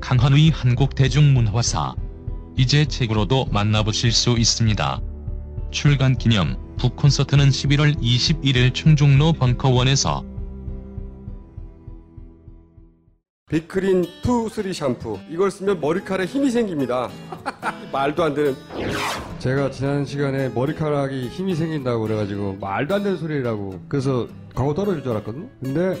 강헌의 한국 대중문화사. 이제 책으로도 만나보실 수 있습니다. 출간 기념 북 콘서트는 11월 21일 충정로 벙커원에서. 빅그린 two three 샴푸. 이걸 쓰면 머리카락에 힘이 생깁니다. 말도 안 되는. 제가 지난 시간에 머리카락이 힘이 생긴다고 그래가지고 말도 안 되는 소리라고. 그래서 광고 떨어질 줄 알았거든요. 근데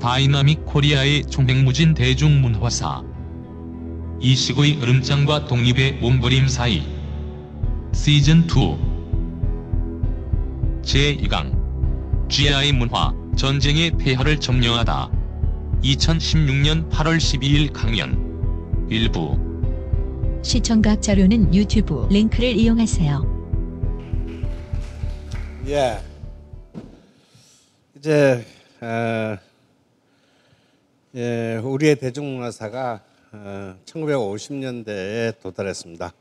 다이나믹 코리아의 총행무진 대중문화사. 이식의 으름장과 독립의 몸부림 사이. 시즌 2. 제2강. GI 문화, 전쟁의 폐허를 점령하다. 2016년 8월 12일 강연. 일부. 시청각 자료는 유튜브 링크를 이용하세요. 예. 이제 어, 예, 우리의 대중문화사가 어, 1950년대에 도달했습니다.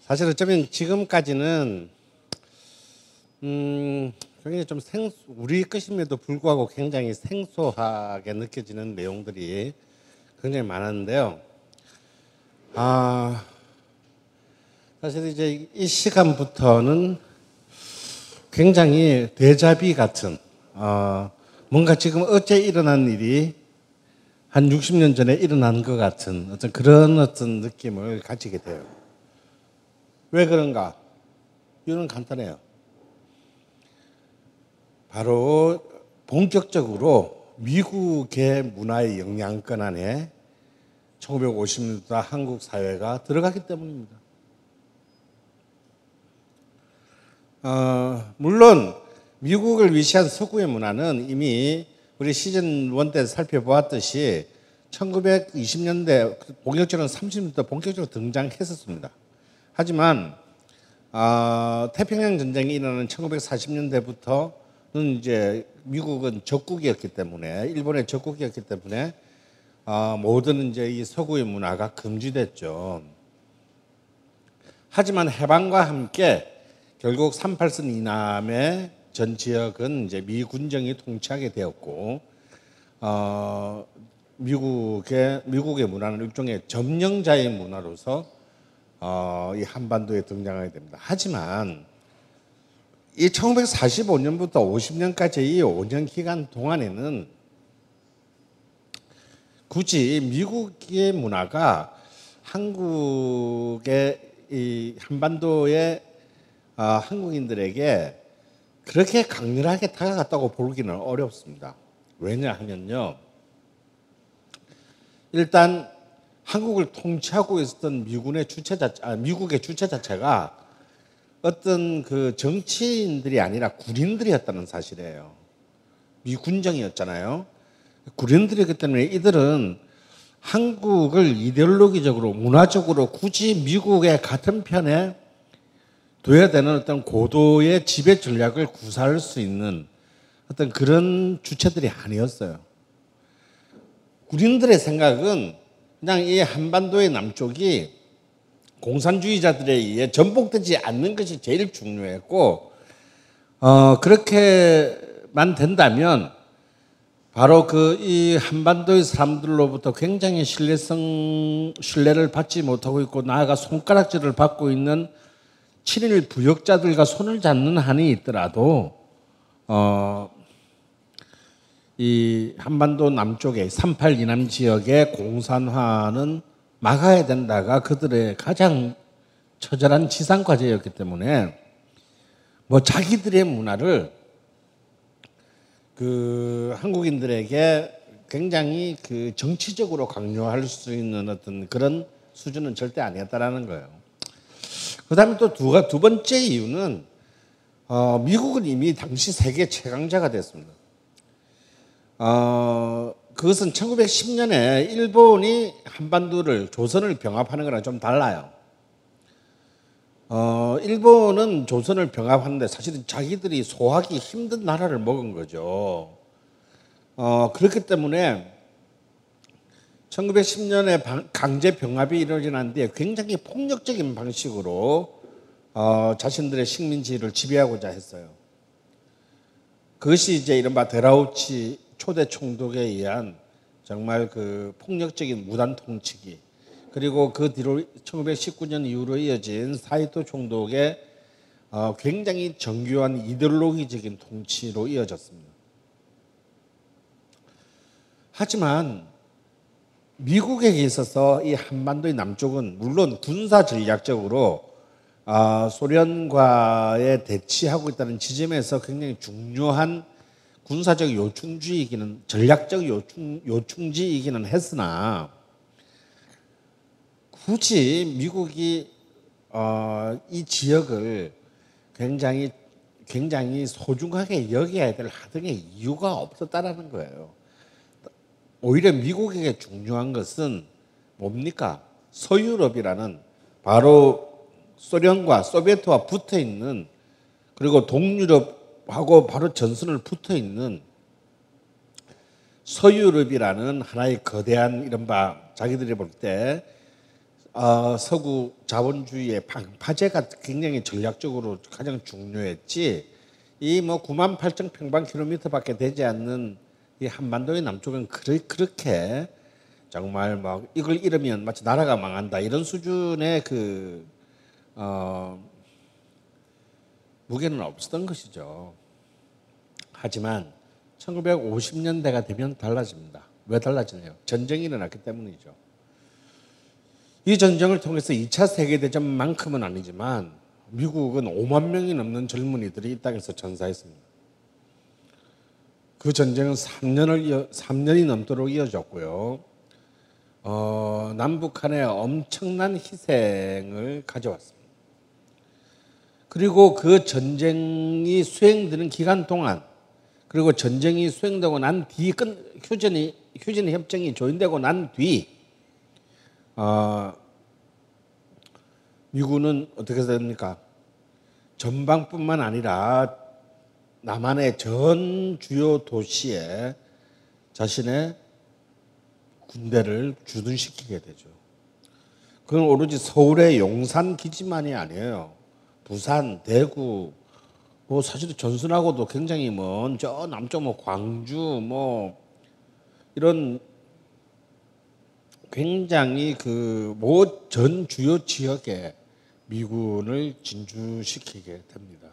사실 어쩌면 지금까지는 음, 굉장히 좀 생, 우리 것임에도 불구하고 굉장히 생소하게 느껴지는 내용들이 굉장히 많았는데요. 아, 사실 이제 이 시간부터는 굉장히 대자비 같은 어, 뭔가 지금 어제 일어난 일이 한 60년 전에 일어난 것 같은 어떤 그런 어떤 느낌을 가지게 돼요. 왜 그런가? 이유는 간단해요. 바로 본격적으로 미국의 문화의 영향권 안에 1950년대 한국 사회가 들어갔기 때문입니다. 어, 물론 미국을 위시한 서구의 문화는 이미 우리 시즌 1때 살펴보았듯이 1920년대 본격적으로 30년대 본격적으로 등장했었습니다. 하지만 어, 태평양 전쟁이 일어나는 1940년대부터는 이제 미국은 적국이었기 때문에 일본의 적국이었기 때문에 어, 모든 이제 이 서구의 문화가 금지됐죠. 하지만 해방과 함께 결국 38선 이남의 전 지역은 이제 미 군정이 통치하게 되었고 어, 미국의 미국의 문화는 일종의 점령자의 문화로서 어, 이 한반도에 등장하게 됩니다. 하지만 이 1945년부터 50년까지 이 5년 기간 동안에는 굳이 미국의 문화가 한국의 이 한반도의 어, 한국인들에게 그렇게 강렬하게 다가갔다고 보기는 어렵습니다. 왜냐하면요. 일단 한국을 통치하고 있었던 미군의 주체 자체, 아, 미국의 주체 자체가 어떤 그 정치인들이 아니라 군인들이었다는 사실이에요. 미군정이었잖아요. 군인들이기 때문에 이들은 한국을 이데올로기적으로, 문화적으로 굳이 미국의 같은 편에 둬야 되는 어떤 고도의 지배 전략을 구사할 수 있는 어떤 그런 주체들이 아니었어요. 군인들의 생각은 그냥 이 한반도의 남쪽이 공산주의자들에 의해 전복되지 않는 것이 제일 중요했고, 어, 그렇게만 된다면 바로 그 이 한반도의 사람들로부터 굉장히 신뢰성, 신뢰를 받지 못하고 있고, 나아가 손가락질을 받고 있는 친일 부역자들과 손을 잡는 한이 있더라도, 어, 이 한반도 남쪽의 38 이남 지역의 공산화는 막아야 된다가 그들의 가장 처절한 지상 과제였기 때문에 뭐 자기들의 문화를 그 한국인들에게 굉장히 그 정치적으로 강요할 수 있는 어떤 그런 수준은 절대 아니었다라는 거예요. 그다음에 또 두 두 번째 이유는 어, 미국은 이미 당시 세계 최강자가 됐습니다. 어, 그것은 1910년에 일본이 한반도를 조선을 병합하는 거랑 좀 달라요. 어, 일본은 조선을 병합하는데 사실은 자기들이 소화하기 힘든 나라를 먹은 거죠. 어, 그렇기 때문에 1910년에 강제 병합이 이루어진 뒤에 굉장히 폭력적인 방식으로 어, 자신들의 식민지를 지배하고자 했어요. 그것이 이제 이른바 데라우치 초대 총독에 의한 정말 그 폭력적인 무단 통치기 그리고 그 뒤로 1919년 이후로 이어진 사이토 총독의 어, 굉장히 정교한 이데올로기적인 통치로 이어졌습니다. 하지만 미국에 있어서 이 한반도의 남쪽은 물론 군사 전략적으로 어, 소련과의 대치하고 있다는 지점에서 굉장히 중요한 군사적 요충지이기는 전략적 요충, 요충지이기는 했으나 굳이 미국이 어, 이 지역을 굉장히 굉장히 소중하게 여겨야 될 하등의 이유가 없었다라는 거예요. 오히려 미국에게 중요한 것은 뭡니까? 서유럽이라는 바로 소련과 소비에트와 붙어 있는 그리고 동유럽하고 바로 전선을 붙어 있는 서유럽이라는 하나의 거대한 이른바 자기들이 볼때 어, 서구 자본주의의 파제가 굉장히 전략적으로 가장 중요했지 이 뭐 9만 8천 평방킬로미터밖에 되지 않는 이 한반도의 남쪽은 그렇게 정말 막 이걸 잃으면 마치 나라가 망한다 이런 수준의 그 어, 무게는 없었던 것이죠. 하지만 1950년대가 되면 달라집니다. 왜 달라지나요? 전쟁이 일어났기 때문이죠. 이 전쟁을 통해서 2차 세계대전만큼은 아니지만 미국은 5만 명이 넘는 젊은이들이 이 땅에서 전사했습니다. 그 전쟁은 3년을 이어, 3년이 넘도록 이어졌고요. 어, 남북한의 엄청난 희생을 가져왔습니다. 그리고 그 전쟁이 수행되는 기간 동안 그리고 전쟁이 수행되고 난 뒤 휴전이 휴전 협정이 조인되고 난뒤 어, 미군은 어떻게 됩니까? 전방뿐만 아니라 남한의 전 주요 도시에 자신의 군대를 주둔시키게 되죠. 그건 오로지 서울의 용산 기지만이 아니에요. 부산, 대구, 뭐 사실 전순하고도 굉장히 먼 저 남쪽 뭐 광주 뭐 이런 굉장히 그모전 주요 지역에 미군을 진주시키게 됩니다.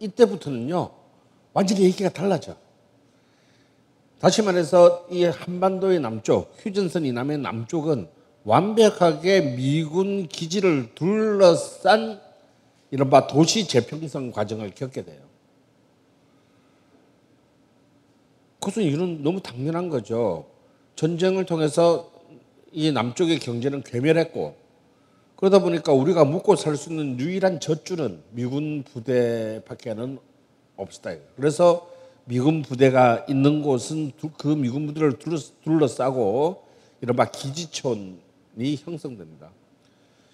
이때부터는요 완전히 얘기가 달라져. 다시 말해서 이 한반도의 남쪽, 휴전선 이남의 남쪽은 완벽하게 미군 기지를 둘러싼 이른바 도시 재평성 과정을 겪게 돼요. 그것은 이는 너무 당연한 거죠. 전쟁을 통해서 이 남쪽의 경제는 괴멸했고 그러다 보니까 우리가 묵고 살 수 있는 유일한 젖줄은 미군 부대밖에는 없었다. 그래서 미군 부대가 있는 곳은 그 미군 부대를 둘러싸고 이른바 기지촌이 형성됩니다.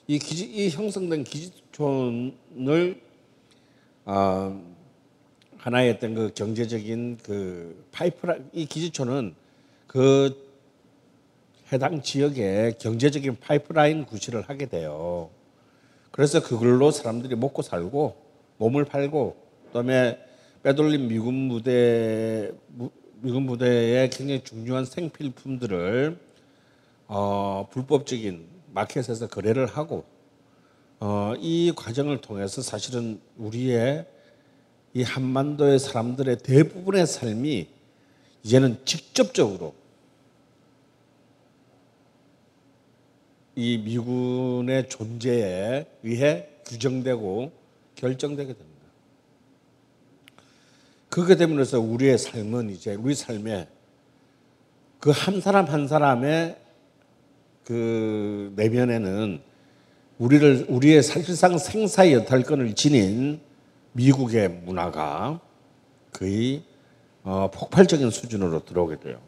이 기지 이 형성된 기지촌을 어, 하나의 어떤 그 경제적인 그 파이프라 이 기지촌은 그 해당 지역에 경제적인 파이프라인 구실을 하게 돼요. 그래서 그걸로 사람들이 먹고 살고 몸을 팔고 그다음에 빼돌린 미군 부대 미군 부대의 굉장히 중요한 생필품들을 어, 불법적인 마켓에서 거래를 하고 어, 이 과정을 통해서 사실은 우리의 이 한반도의 사람들의 대부분의 삶이 이제는 직접적으로 이 미군의 존재에 의해 규정되고 결정되게 됩니다. 그렇게 되면서 우리의 삶은 이제 우리 삶에 그 한 사람 한 사람의 그 내면에는 우리를 우리의 사실상 생사의 여탈권을 지닌 미국의 문화가 거의 어, 폭발적인 수준으로 들어오게 돼요.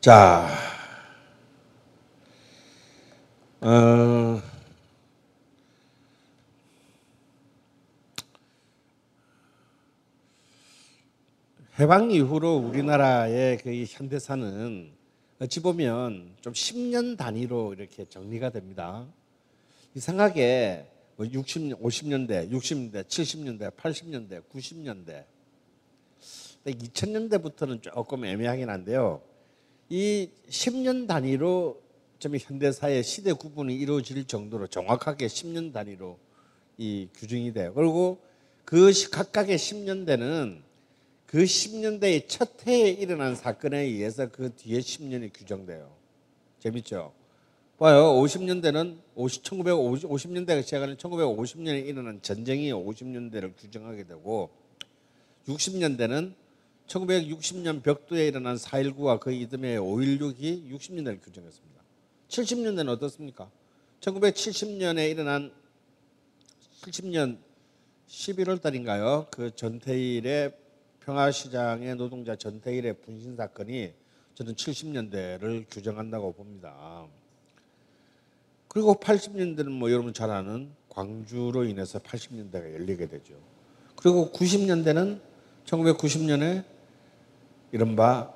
자, 어, 해방 이후로 우리나라의 그 현대사는 어찌 보면 좀 10년 단위로 이렇게 정리가 됩니다. 이상하게 뭐 60, 50년대, 60년대, 70년대, 80년대, 90년대, 2000년대부터는 조금 애매하긴 한데요. 이 10년 단위로 좀 현대사의 시대 구분이 이루어질 정도로 정확하게 10년 단위로 이 규정이 돼요. 그리고 그 각각의 10년대는 그 10년대의 첫 해에 일어난 사건에 의해서 그 뒤에 10년이 규정돼요. 재밌죠? 봐요. 50년대는 50, 1950년대가 시작하는 1950년에 일어난 전쟁이 50년대를 규정하게 되고 60년대는 1960년 벽두에 일어난 4.19와 그 이듬해 5.16이 60년대를 규정했습니다. 70년대는 어떻습니까? 1970년에 일어난 70년 11월 달인가요? 그 전태일의 평화시장의 노동자 전태일의 분신 사건이 저는 70년대를 규정한다고 봅니다. 그리고 80년대는 뭐 여러분 잘 아는 광주로 인해서 80년대가 열리게 되죠. 그리고 90년대는 1990년에 이른바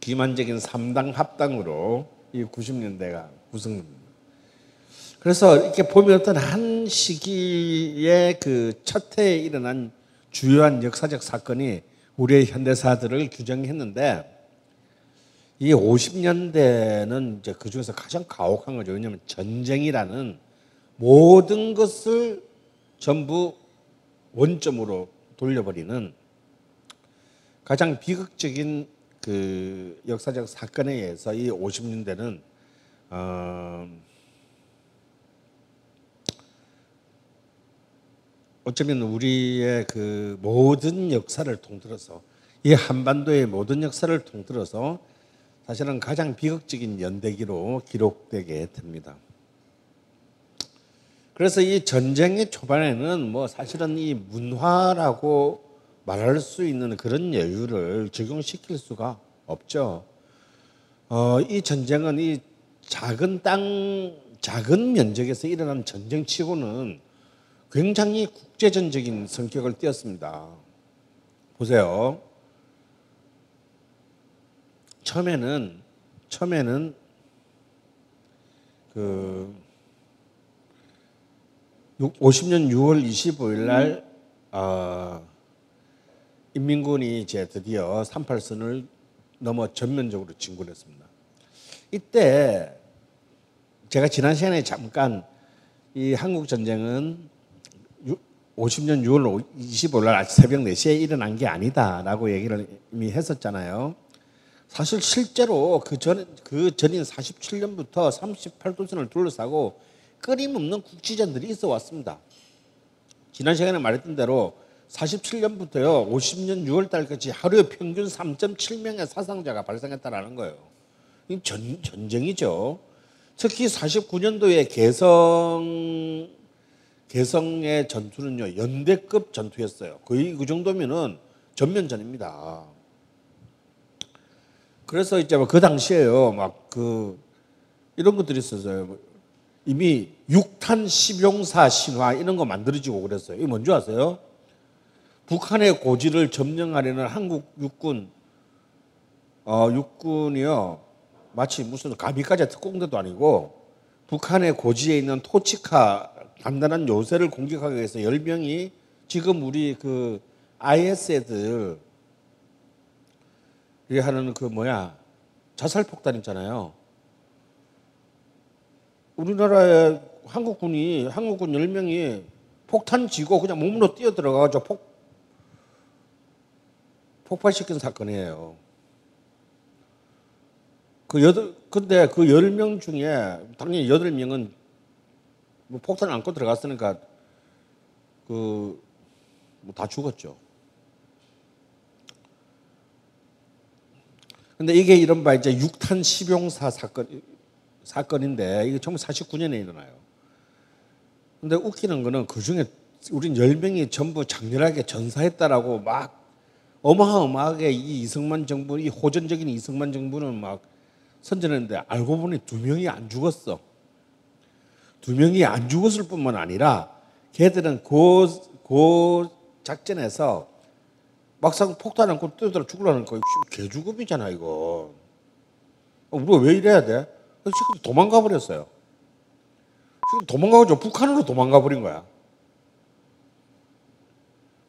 기만적인 3당 합당으로 이 90년대가 구성됩니다. 그래서 이렇게 보면 어떤 한 시기에 그첫 해에 일어난 주요한 역사적 사건이 우리의 현대사들을 규정했는데 이 50년대는 이제 그 중에서 가장 가혹한 거죠. 왜냐하면 전쟁이라는 모든 것을 전부 원점으로 돌려버리는 가장 비극적인 그 역사적 사건에 의해서 이 50년대는 어 어쩌면 우리의 그 모든 역사를 통틀어서 이 한반도의 모든 역사를 통틀어서 사실은 가장 비극적인 연대기로 기록되게 됩니다. 그래서 이 전쟁의 초반에는 뭐 사실은 이 문화라고 말할 수 있는 그런 여유를 적용시킬 수가 없죠. 어, 이 전쟁은 이 작은 땅, 작은 면적에서 일어난 전쟁치고는 굉장히 국제전적인 성격을 띄었습니다. 보세요. 처음에는 처음에는 그 50년 6월 25일 날 어, 인민군이 이제 드디어 38선을 넘어 전면적으로 진군했습니다. 이때 제가 지난 시간에 잠깐 이 한국 전쟁은 50년 6월 25일 날 새벽 4시에 일어난 게 아니다라고 얘기를 이미 했었잖아요. 사실 실제로 그 전, 그 전인 47년부터 38도선을 둘러싸고 끊임없는 국지전들이 있어 왔습니다. 지난 시간에 말했던 대로 47년부터요, 50년 6월 달까지 하루에 평균 3.7명의 사상자가 발생했다라는 거예요. 이 전, 전쟁이죠. 특히 49년도에 개성 개성의 전투는요 연대급 전투였어요. 거의 그 정도면은 전면전입니다. 그래서 이제 뭐그 당시에요 막 그 이런 것들이 있었어요. 뭐 이미 육탄 시용사 신화 이런 거 만들어지고 그랬어요. 이게 뭔지 아세요? 북한의 고지를 점령하려는 한국 육군 어, 육군이요 마치 무슨 가미까지 특공대도 아니고 북한의 고지에 있는 토치카 간단한 요새를 공격하기 위해서 열명이 지금 우리 그 IS 애들 이 하는 그 뭐야 자살 폭탄 있잖아요. 우리나라의 한국군이 한국군 열명이 폭탄 지고 그냥 몸으로 뛰어 들어가가지고 폭 폭발시킨 사건이에요. 그 여덟 근데 그 열 명 중에 당연히 여덟 명은 뭐 폭탄을 안고 들어갔으니까 그 뭐 다 죽었죠. 근데 이게 이른바 이제 육탄 식용사 사건 사건인데 이게 1949년에 일어나요. 근데 웃기는 거는 그 중에 우린 열 명이 전부 장렬하게 전사했다라고 막 어마어마하게 이 이승만 정부, 이 호전적인 이승만 정부는 막 선전했는데 알고 보니 두 명이 안 죽었어. 두 명이 안 죽었을 뿐만 아니라 걔들은 그, 그 작전에서 막상 폭탄 안고 뛰어들어 죽으려는 거 개죽음이잖아 이거. 어, 우리가 왜 이래야 돼? 지금 도망가 버렸어요. 지금 도망가고 북한으로 도망가 버린 거야.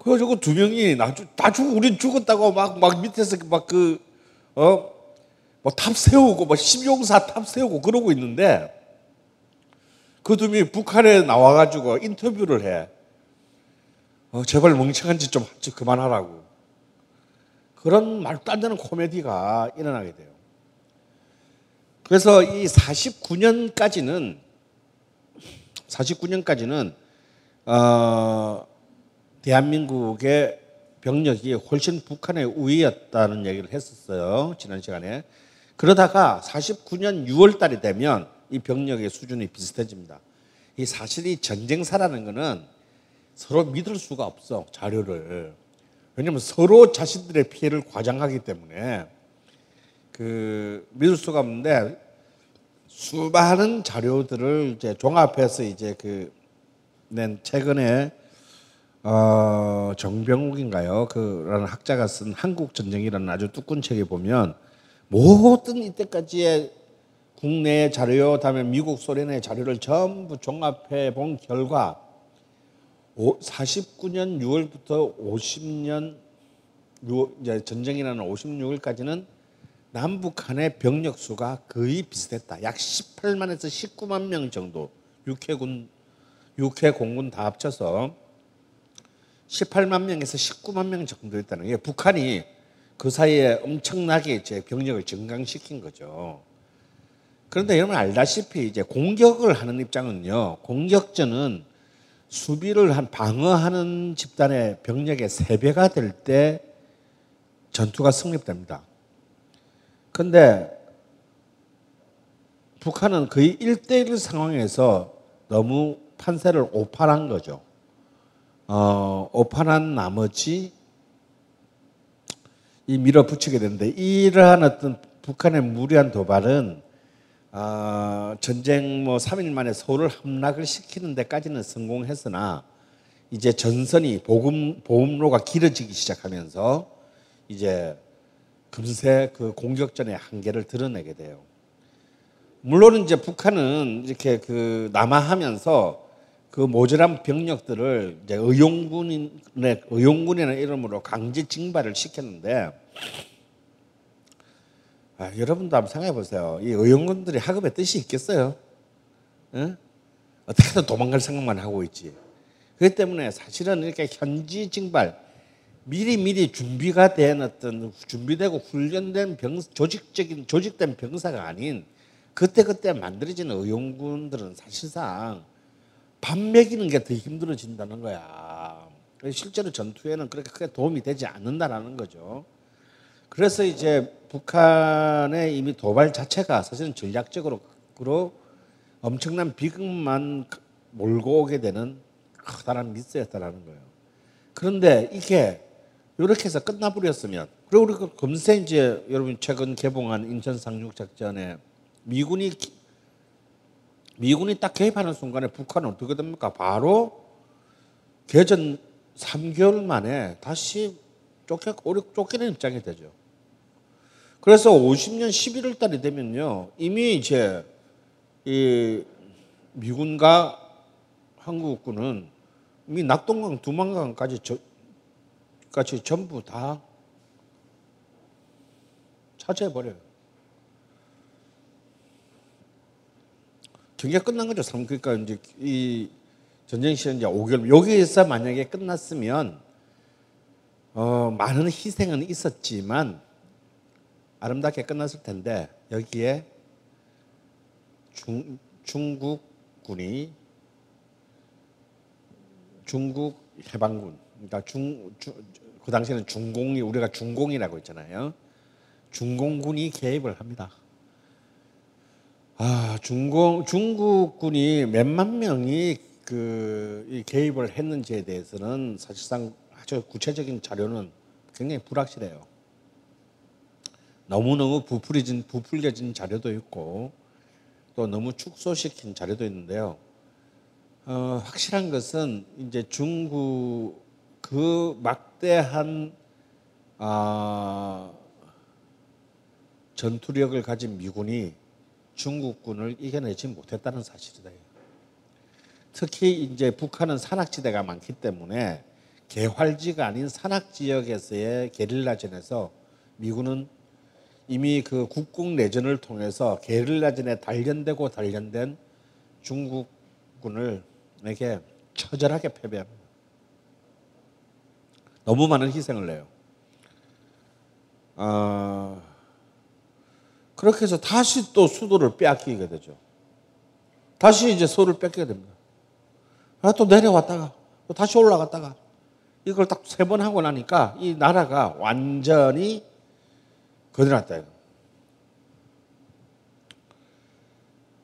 그래가지고 두 명이 다 죽, 우린 죽었다고 막, 막 밑에서 막 그, 어, 뭐 탑 세우고, 뭐 십용사 탑 세우고 그러고 있는데 그 두 명이 북한에 나와가지고 인터뷰를 해. 어, 제발 멍청한 짓 좀 그만하라고. 그런 말도 안 되는 코미디가 일어나게 돼요. 그래서 이 49년까지는 49년까지는 어, 대한민국의 병력이 훨씬 북한의 우위였다는 얘기를 했었어요. 지난 시간에. 그러다가 49년 6월 달이 되면 이 병력의 수준이 비슷해집니다. 이 사실이 전쟁사라는 거는 서로 믿을 수가 없어, 자료를. 왜냐면 서로 자신들의 피해를 과장하기 때문에 그 믿을 수가 없는데 수많은 자료들을 이제 종합해서 이제 그 낸 최근에 어, 정병욱인가요? 그라는 학자가 쓴 한국 전쟁이라는 아주 두꺼운 책에 보면 모든 이때까지의 국내 자료, 다음에 미국, 소련의 자료를 전부 종합해 본 결과 49년 6월부터 50년 6, 이제 전쟁이라는 56일까지는 남북한의 병력 수가 거의 비슷했다. 약 18만에서 19만 명 정도 육해군 육해 공군 다 합쳐서 18만 명에서 19만 명 정도였다는 게 북한이 그 사이에 엄청나게 이제 병력을 증강시킨 거죠. 그런데 여러분 알다시피 이제 공격을 하는 입장은요. 공격전은 수비를 한 방어하는 집단의 병력의 세 배가 될 때 전투가 성립됩니다. 근데 북한은 거의 1대1 상황에서 너무 판세를 오판한 거죠. 어, 오판한 나머지 이 밀어붙이게 되는데 이러한 어떤 북한의 무리한 도발은 어, 전쟁 뭐 3일 만에 서울을 함락을 시키는 데까지는 성공했으나 이제 전선이 보금, 보험로가 길어지기 시작하면서 이제 금세 그 공격전의 한계를 드러내게 돼요. 물론 이제 북한은 이렇게 그 남하하면서 그 모자란 병력들을 이제 의용군의 의용군이라는 이름으로 강제 징발을 시켰는데 아, 여러분도 한번 생각해 보세요. 이 의용군들이 학업에 뜻이 있겠어요? 응? 어떻게든 도망갈 생각만 하고 있지. 그렇기 때문에 사실은 이렇게 현지 징발 미리 미리 준비가 된 어떤 준비되고 훈련된 병 조직적인 조직된 병사가 아닌 그때 그때 만들어지는 의용군들은 사실상 밥 먹이는 게 더 힘들어진다는 거야. 실제로 전투에는 그렇게 크게 도움이 되지 않는다라는 거죠. 그래서 이제 북한의 이미 도발 자체가 사실은 전략적으로 엄청난 비극만 몰고 오게 되는 커다란 미스였다라는 거예요. 그런데 이게 이렇게 해서 끝나버렸으면 그리고 우리 그 금세 이제 여러분 최근 개봉한 인천 상륙 작전에 미군이 미군이 딱 개입하는 순간에 북한은 어떻게 됩니까? 바로 개전 3개월 만에 다시 쫓겨 쫓기는 입장이 되죠. 그래서 50년 11월 달이 되면요. 이미 이제 이 미군과 한국군은 이미 낙동강, 두만강까지 저, 까지 전부 다 차지해 버려요. 경기가 끝난 거죠. 그러니까 이제 이 전쟁 시간 이제 5개월 여기에서 만약에 끝났으면 어, 많은 희생은 있었지만 아름답게 끝났을 텐데 여기에 중, 중국 군이 중국 해방군 그러니까 중, 중, 그 당시에는 중공이 우리가 중공이라고 했잖아요. 중공군이 개입을 합니다. 아, 중공 중국군이 몇만 명이 그이 개입을 했는지에 대해서는 사실상 아주 구체적인 자료는 굉장히 불확실해요. 너무너무 부풀려진 부풀려진 자료도 있고 또 너무 축소시킨 자료도 있는데요. 어, 확실한 것은 이제 중국 그 막대한 아, 전투력을 가진 미군이 중국군을 이겨내지 못했다는 사실이다. 특히 이제 북한은 산악지대가 많기 때문에 개활지가 아닌 산악 지역에서의 게릴라전에서 미군은 이미 그 국공 내전을 통해서 게릴라전에 단련되고 단련된 중국군을 에게 처절하게 패배합니다. 너무 많은 희생을 내요. 어, 그렇게 해서 다시 또 수도를 빼앗기게 되죠. 다시 이제 소를 뺏게 됩니다. 아, 또 내려왔다가 또 다시 올라갔다가 이걸 딱 세 번 하고 나니까 이 나라가 완전히 거들났다.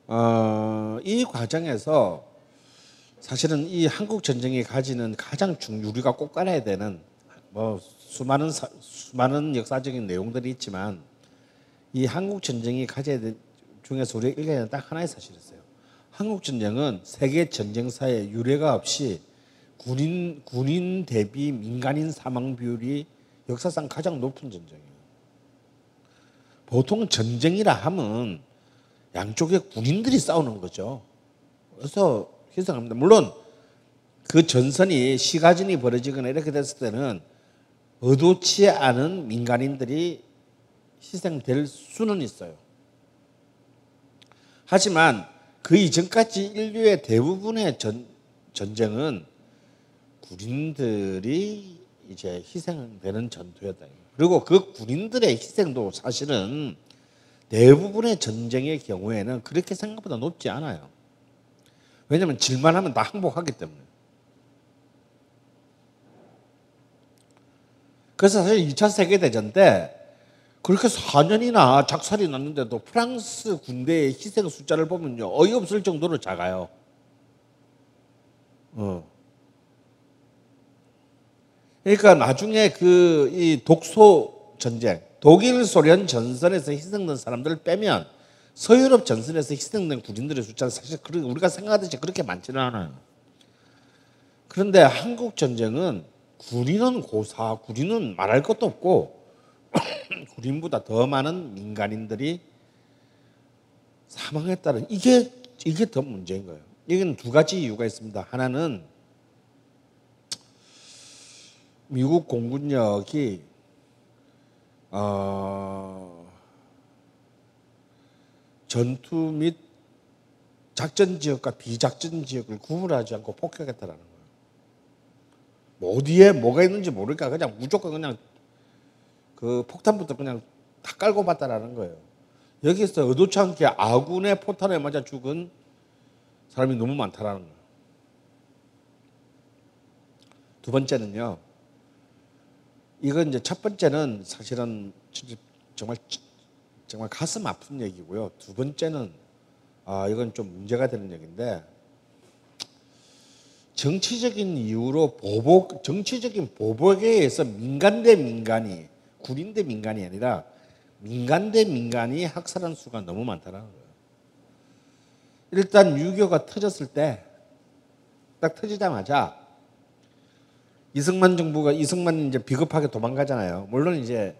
어, 이 과정에서 사실은 이 한국 전쟁이 가지는 가장 중 우리가 꼭 깔아야 되는 뭐 수많은 사, 수많은 역사적인 내용들이 있지만 이 한국 전쟁이 가져야 될 중에서 우리가 읽어야 되는 딱 하나의 사실이 있어요. 한국 전쟁은 세계 전쟁사에 유례가 없이 군인 군인 대비 민간인 사망 비율이 역사상 가장 높은 전쟁이에요. 보통 전쟁이라 하면 양쪽에 군인들이 싸우는 거죠. 그래서 희생합니다. 물론 그 전선이 시가전이 벌어지거나 이렇게 됐을 때는 의도치 않은 민간인들이 희생될 수는 있어요. 하지만 그 이전까지 인류의 대부분의 전, 전쟁은 군인들이 이제 희생되는 전투였다. 그리고 그 군인들의 희생도 사실은 대부분의 전쟁의 경우에는 그렇게 생각보다 높지 않아요. 왜냐하면 질만 하면 다 항복하기 때문에. 그래서 사실 2차 세계대전 때 그렇게 4년이나 작살이 났는데도 프랑스 군대의 희생 숫자를 보면요. 어이없을 정도로 작아요. 어. 그러니까 나중에 그 이 독소 전쟁, 독일 소련 전선에서 희생된 사람들을 빼면 서유럽 전선에서 희생된 군인들의 숫자는 사실 우리가 생각하듯이 그렇게 많지는 않아요. 그런데 한국 전쟁은 군인은 고사, 군인은 말할 것도 없고 군인보다 더 많은 민간인들이 사망했다는 이게 이게 더 문제인 거예요. 이건 두 가지 이유가 있습니다. 하나는 미국 공군력이 어, 전투 및 작전 지역과 비작전 지역을 구분하지 않고 폭격했다라는 거예요. 뭐 어디에 뭐가 있는지 모르니까 그냥 무조건 그냥 그 폭탄부터 그냥 다 깔고 봤다라는 거예요. 여기서 의도치 않게 아군의 포탄에 맞아 죽은 사람이 너무 많다라는 거예요. 두 번째는요. 이건 이제 첫 번째는 사실은 정말 정말 가슴 아픈 얘기고요. 두 번째는 아 이건 좀 문제가 되는 얘기인데 정치적인 이유로 보복 정치적인 보복에 의해서 민간 대 민간이 군인 대 민간이 아니라 민간 대 민간이 학살한 수가 너무 많다는 거예요. 일단 유교가 터졌을 때 딱 터지자마자 이승만 정부가 이승만 이제 비겁하게 도망가잖아요. 물론 이제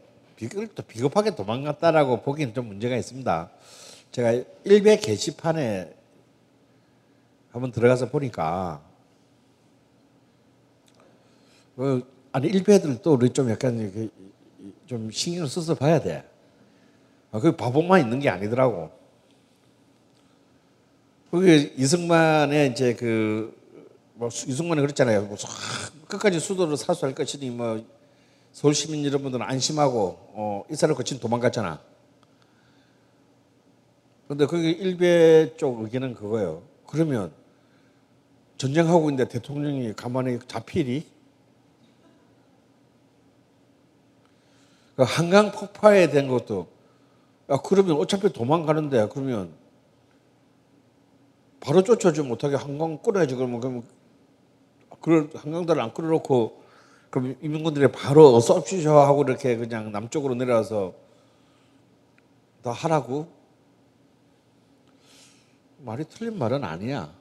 또 비겁하게 도망갔다라고 보기엔 좀 문제가 있습니다. 제가 일베 게시판에 한번 들어가서 보니까 어, 아니 일베들도 우리 좀 약간 좀 신경을 써서 봐야 돼. 아, 그 바보만 있는 게 아니더라고. 거기 이승만의 이제 그, 뭐, 이승만이 그랬잖아요. 뭐, 끝까지 수도를 사수할 것이니 뭐, 서울 시민 여러분들은 안심하고 어, 이사를 거친 도망갔잖아. 근데 거기 일베 쪽 의견은 그거예요. 그러면 전쟁하고 있는데 대통령이 가만히 잡히리? 한강 폭파에 된 것도 야 그러면 어차피 도망가는데 그러면 바로 쫓아주지 못하게 한강 끌어야지 그러면 그러면 그걸 한강다리를 안 끌어놓고 그럼 이민군들이 바로 어서 옵시셔 하고 이렇게 그냥 남쪽으로 내려와서 다 하라고 말이 틀린 말은 아니야.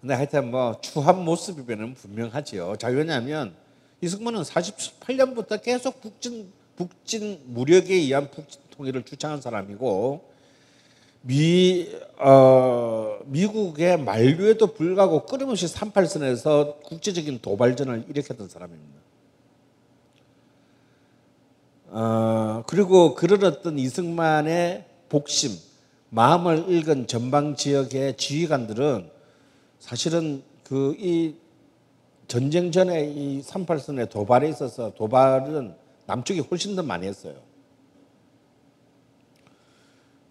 근데 하여튼 뭐 추한 모습이면 분명하지요. 자 왜냐하면 이승만은 48년부터 계속 북진 북진 무력에 의한 북진 통일을 주창한 사람이고 미 어, 미국의 만류에도 불구하고 끊임없이 38선에서 국제적인 도발전을 일으켰던 사람입니다. 어, 그리고 그런 어떤 이승만의 복심, 마음을 읽은 전방 지역의 지휘관들은 사실은 그 이 전쟁 전에 이 38선의 도발에 있어서 도발은 남쪽이 훨씬 더 많이 했어요.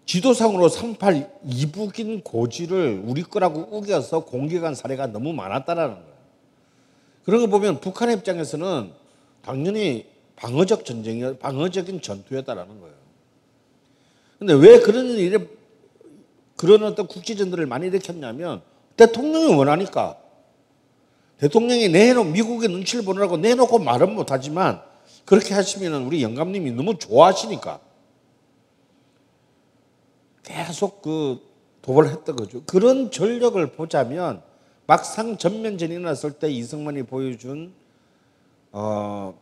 지도상으로 38 이북인 고지를 우리 거라고 우겨서 공격한 사례가 너무 많았다라는 거예요. 그런 거 보면 북한 입장에서는 당연히 방어적 전쟁이 방어적인 전투였다라는 거예요. 근데 왜 그런 일에 그런 어떤 국지전들을 많이 일으켰냐면 대통령이 원하니까 대통령이 내놓 미국의 눈치를 보느라고 내놓고 말은 못하지만 그렇게 하시면 우리 영감님이 너무 좋아하시니까 계속 그 도발을 했던 거죠. 그런 전력을 보자면 막상 전면전이 일어났을 때 이승만이 보여준 어,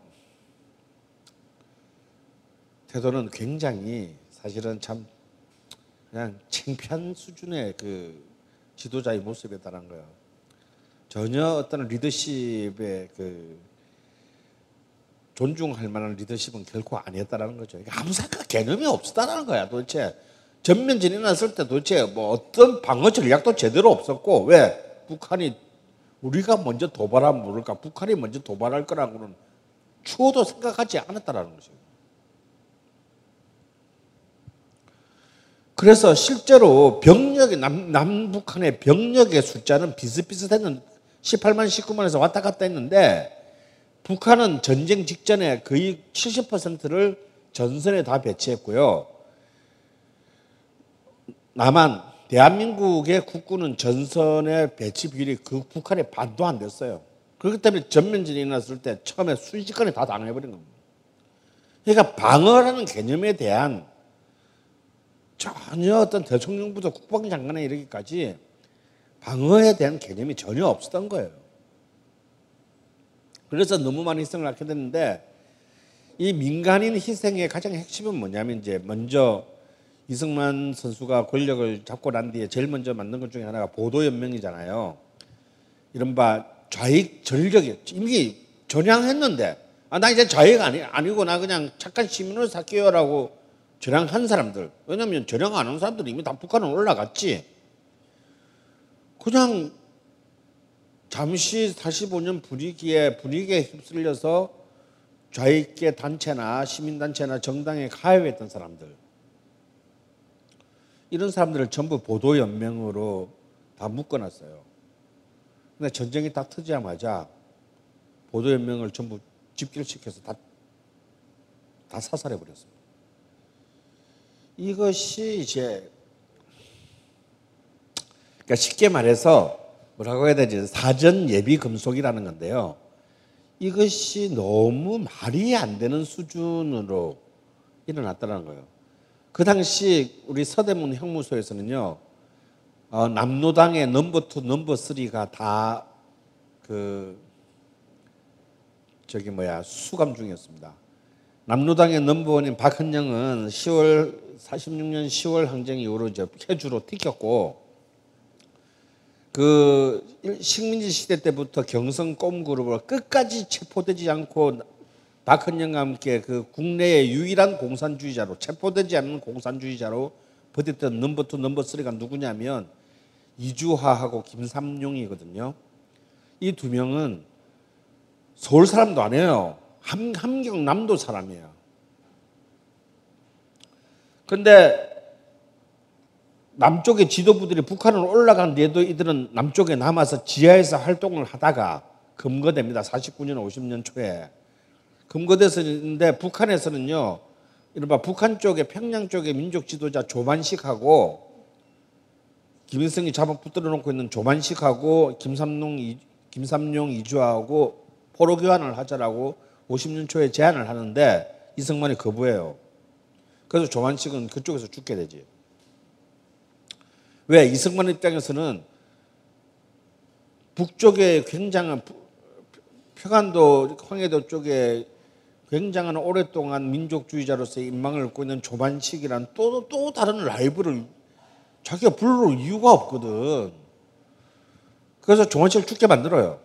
태도는 굉장히 사실은 참 그냥 창피한 수준의 그 지도자의 모습이었다는 거예요. 전혀 어떤 리더십의 그 존중할 만한 리더십은 결코 아니었다라는 거죠. 아무 생각 개념이 없었다는 거야. 도대체 전면전이 났을 때 도대체 뭐 어떤 방어 전략도 제대로 없었고 왜 북한이 우리가 먼저 도발하면 모를까 북한이 먼저 도발할 거라고는 추호도 생각하지 않았다라는 거죠. 그래서 실제로 병력의 남, 남북한의 병력의 숫자는 비슷비슷했는 18만 19만에서 왔다 갔다 했는데 북한은 전쟁 직전에 거의 70%를 전선에 다 배치했고요. 남한 대한민국의 국군은 전선의 배치 비율이 그 북한의 반도 안 됐어요. 그렇기 때문에 전면전이 일어났을 때 처음에 순식간에 다 당해버린 겁니다. 그러니까 방어라는 개념에 대한 전혀 어떤 대통령부터 국방장관에 이르기까지 방어에 대한 개념이 전혀 없었던 거예요. 그래서 너무 많은 희생을 하게 됐는데 이 민간인 희생의 가장 핵심은 뭐냐면 이제 먼저 이승만 선수가 권력을 잡고 난 뒤에 제일 먼저 만든 것 중에 하나가 보도연맹이잖아요. 이른바 좌익 전력이 이미 전향했는데 아, 나 이제 좌익 아니, 아니고 나 그냥 착한 시민으로 살게요라고 전향한 사람들 왜냐하면 전향 안 한 사람들이 이미 다 북한은 올라갔지 그냥 잠시 45년 분위기에 분위기에 휩쓸려서 좌익계 단체나 시민단체나 정당에 가입했던 사람들 이런 사람들을 전부 보도연맹으로 다 묶어놨어요. 근데 전쟁이 딱 터지자마자 보도연맹을 전부 집결시켜서 다, 다 사살해버렸습니다. 이것이 이제 그러니까 쉽게 말해서 뭐라고 해야 되지 사전 예비 검속이라는 건데요. 이것이 너무 말이 안 되는 수준으로 일어났다는 거예요. 그 당시 우리 서대문 형무소에서는요, 어, 남로당의 number two, number three가 다 그 저기 뭐야 수감 중이었습니다. 남로당의 넘버원인 박헌영은 10월 46년 10월 항쟁 이후로 이제 해주로 튀었고 그 식민지 시대 때부터 경성 콤그룹으로 끝까지 체포되지 않고 박헌영과 함께 그 국내의 유일한 공산주의자로 체포되지 않는 공산주의자로 버텼던 number two number three가 누구냐면 이주하하고 김삼룡이거든요. 이 두 명은 서울 사람도 아니에요. 함, 함경남도 사람이에요. 근데 남쪽의 지도부들이 북한으로 올라간 뒤에도 이들은 남쪽에 남아서 지하에서 활동을 하다가 금거됩니다. 49년, 50년 초에. 금거돼서 있는데 북한에서는요, 이른바 북한 쪽에 평양 쪽의 민족 지도자 조반식하고 김일성이 잡아 붙들어 놓고 있는 조반식하고 김삼룡, 이- 김삼룡 이주하고 포로 교환을 하자라고 50년 초에 제안을 하는데 이승만이 거부해요. 그래서 조반식은 그쪽에서 죽게 되지. 왜 이승만 입장에서는 북쪽에 굉장한 부- 평안도 황해도 쪽에 굉장한 오랫동안 민족주의자로서의 인망을 얻고 있는 조반식이란 또, 또 다른 라이브를 자기가 불러올 이유가 없거든. 그래서 조반식을 죽게 만들어요.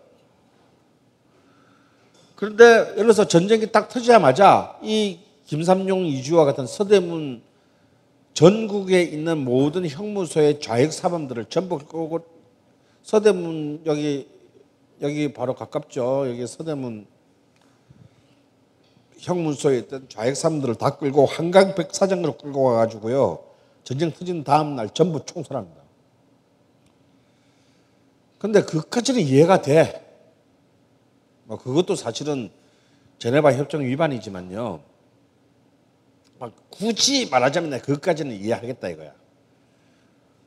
그런데 예를 들어서 전쟁이 딱 터지자마자 이 김삼룡 이주와 같은 서대문 전국에 있는 모든 형무소의 좌익 사범들을 전부 끌고 서대문 여기 여기 바로 가깝죠. 여기 서대문 형무소에 있던 좌익 사범들을 다 끌고 한강 백사장으로 끌고 와가지고요. 전쟁 터진 다음 날 전부 총살합니다. 근데 그까지는 이해가 돼. 뭐 그것도 사실은 제네바 협정 위반이지만요. 막 굳이 말하자면 내가 그것까지는 이해하겠다 이거야.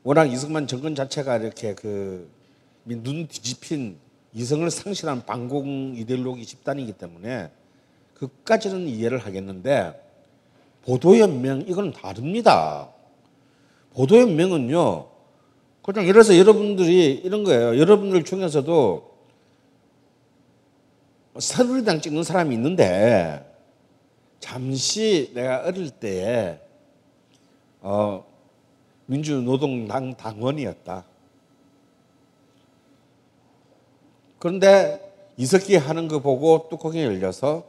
워낙 이승만 정권 자체가 이렇게 그 눈 뒤집힌 이성을 상실한 반공 이데올로기 집단이기 때문에 그까지는 이해를 하겠는데 보도연맹 이건 다릅니다. 보도연맹은요. 그냥 예를 들어서 여러분들이 이런 거예요. 여러분들 중에서도 새누리당 찍는 사람이 있는데 잠시 내가 어릴 때에 어, 민주노동당 당원이었다. 그런데 이석기 하는 거 보고 뚜껑이 열려서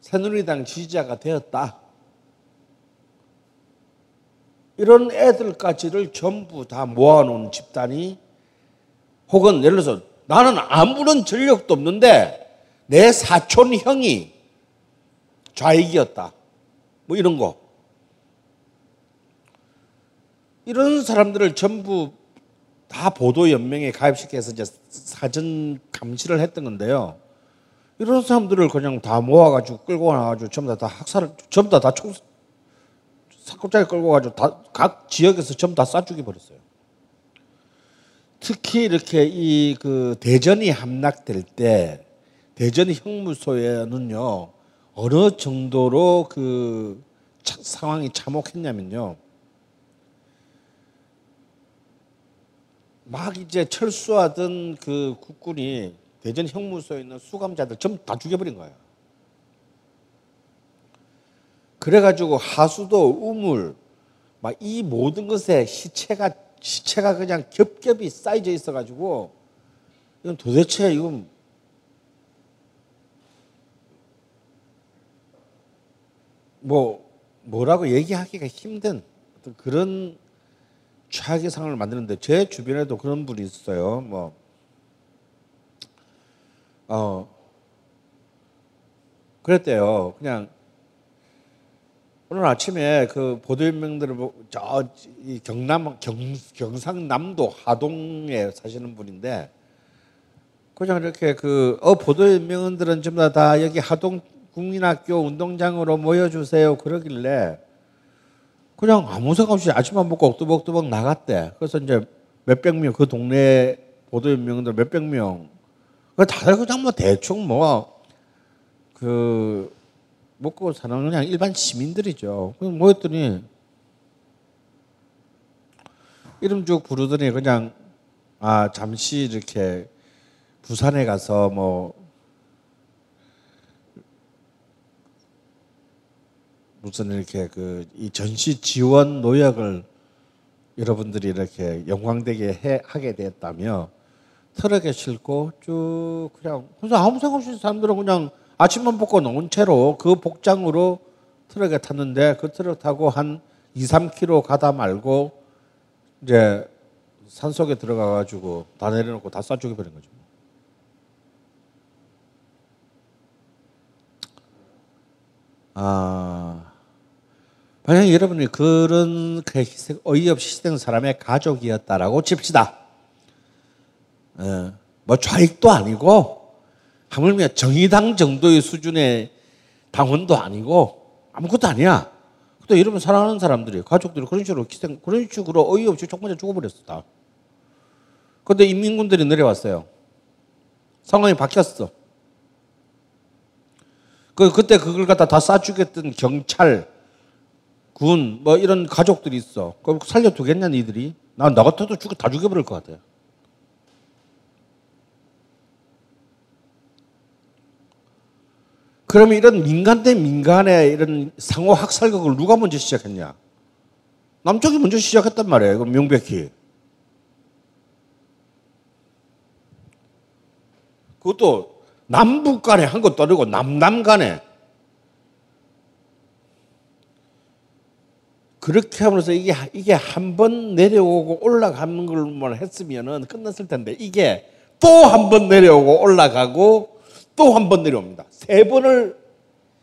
새누리당 지지자가 되었다. 이런 애들까지를 전부 다 모아놓은 집단이 혹은 예를 들어서 나는 아무런 전력도 없는데 내 사촌 형이 좌익이었다. 뭐 이런 거. 이런 사람들을 전부 다 보도연맹에 가입시켜서 이제 사전 감시를 했던 건데요. 이런 사람들을 그냥 다 모아가지고 끌고 나가지고 전부 다, 다 학살을, 전부 다, 다 총, 사고장에 끌고 가지고 다, 각 지역에서 전부 다 쏴죽여 버렸어요. 특히 이렇게 이 그 대전이 함락될 때 대전 형무소에는요 어느 정도로 그 차- 상황이 참혹했냐면요. 막 이제 철수하던 그 국군이 대전 형무소에 있는 수감자들 전부 다 죽여버린 거예요. 그래가지고 하수도, 우물, 막 이 모든 것에 시체가 시체가 그냥 겹겹이 쌓여져 있어가지고 이건 도대체 이건 뭐 뭐라고 얘기하기가 힘든 어떤 그런 최악의 상황을 만드는데 제 주변에도 그런 분이 있어요. 뭐 어, 그랬대요. 그냥 오늘 아침에 그 보도연맹들을 보- 저이 경남 경, 경상남도 하동에 사시는 분인데 그냥 이렇게 그 어 보도연맹원들은 전부 다, 다 여기 하동 국민학교 운동장으로 모여주세요 그러길래 그냥 아무 생각 없이 아침만 먹고 뚜벅뚜벅 나갔대. 그래서 이제 몇백 명 그 동네 보도연맹들 몇백 명. 그 다들 그냥 뭐 대충 뭐 그 먹고 사는 그냥 일반 시민들이죠. 그 모였더니 이름 쭉 부르더니 그냥 아 잠시 이렇게 부산에 가서 뭐 무슨 이렇게 그 이 전시 지원 노역을 여러분들이 이렇게 영광되게 해, 하게 됐다며 트럭에 싣고 쭉 그냥 그래서 아무 생각 없이 사람들은 그냥 아침만 먹고 놓은 채로 그 복장으로 트럭에 탔는데 그 트럭 타고 한 2, 3km 가다 말고 이제 산 속에 들어가 가지고 다 내려놓고 다쏴 죽여 버린 거죠. 아, 만약 여러분이 그런 그 희생, 어이없이 희생한 사람의 가족이었다라고 칩시다. 예, 뭐 좌익도 아니고 하물며 정의당 정도의 수준의 당원도 아니고 아무것도 아니야. 또 여러분 사랑하는 사람들이 가족들이 그런 식으로 희생 그런 식으로 어이없이 족맞아 죽어버렸어 다. 근데 인민군들이 내려왔어요. 상황이 바뀌었어. 그 그때 그걸 갖다 다 쏴주겠던 경찰, 군, 뭐 이런 가족들이 있어. 그럼 살려두겠냐 니들이? 나나 같아도 죽여 다 죽여버릴 것 같아. 그러면 이런 민간 대 민간의 이런 상호 학살극을 누가 먼저 시작했냐? 남쪽이 먼저 시작했단 말이에요. 이건 명백히. 그것도 남북 간에 한 것도 아니고 남남 간에. 그렇게 하면서 이게, 이게 한 번 내려오고 올라가는 걸만 했으면은 끝났을 텐데 이게 또 한 번 내려오고 올라가고 또 한 번 내려옵니다. 세 번을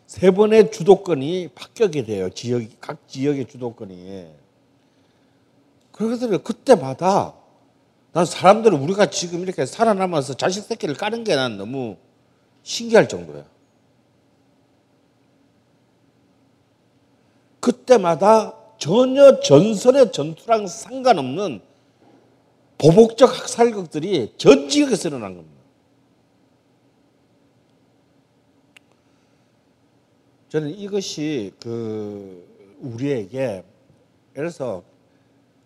세 번의 주도권이 바뀌게 돼요. 지역 각 지역의 주도권이. 그래서 그때마다 난 사람들은 우리가 지금 이렇게 살아남아서 자식 새끼를 까는 게 난 너무 신기할 정도야. 그때마다 전혀 전선의 전투랑 상관없는 보복적 학살극들이 전 지역에서 일어난 겁니다. 저는 이것이 그 우리에게 예를 들어서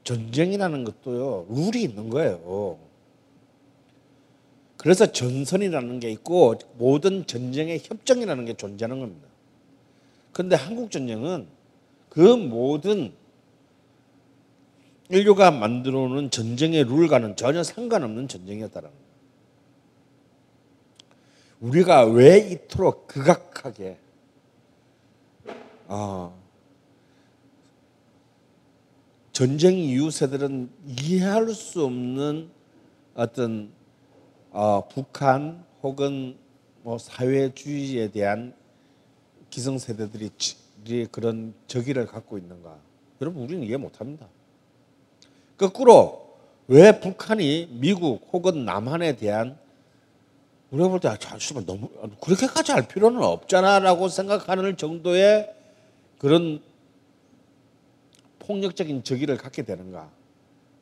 전쟁이라는 것도요 룰이 있는 거예요. 그래서 전선이라는 게 있고 모든 전쟁의 협정이라는 게 존재하는 겁니다. 그런데 한국 전쟁은 그 모든 인류가 만들어 놓은 전쟁의 룰과는 전혀 상관없는 전쟁이었다는 거예요. 우리가 왜 이토록 극악하게 아, 전쟁 이후 세대들은 이해할 수 없는 어떤 어, 북한 혹은 뭐 사회주의에 대한 기성 세대들이 그런 적의를 갖고 있는가? 여러분 우리는 이해 못합니다. 거꾸로 왜 북한이 미국 혹은 남한에 대한 우리가 볼때 아, 잠시만 너무 그렇게까지 할 필요는 없잖아라고 생각하는 정도의 그런 폭력적인 적의를 갖게 되는가?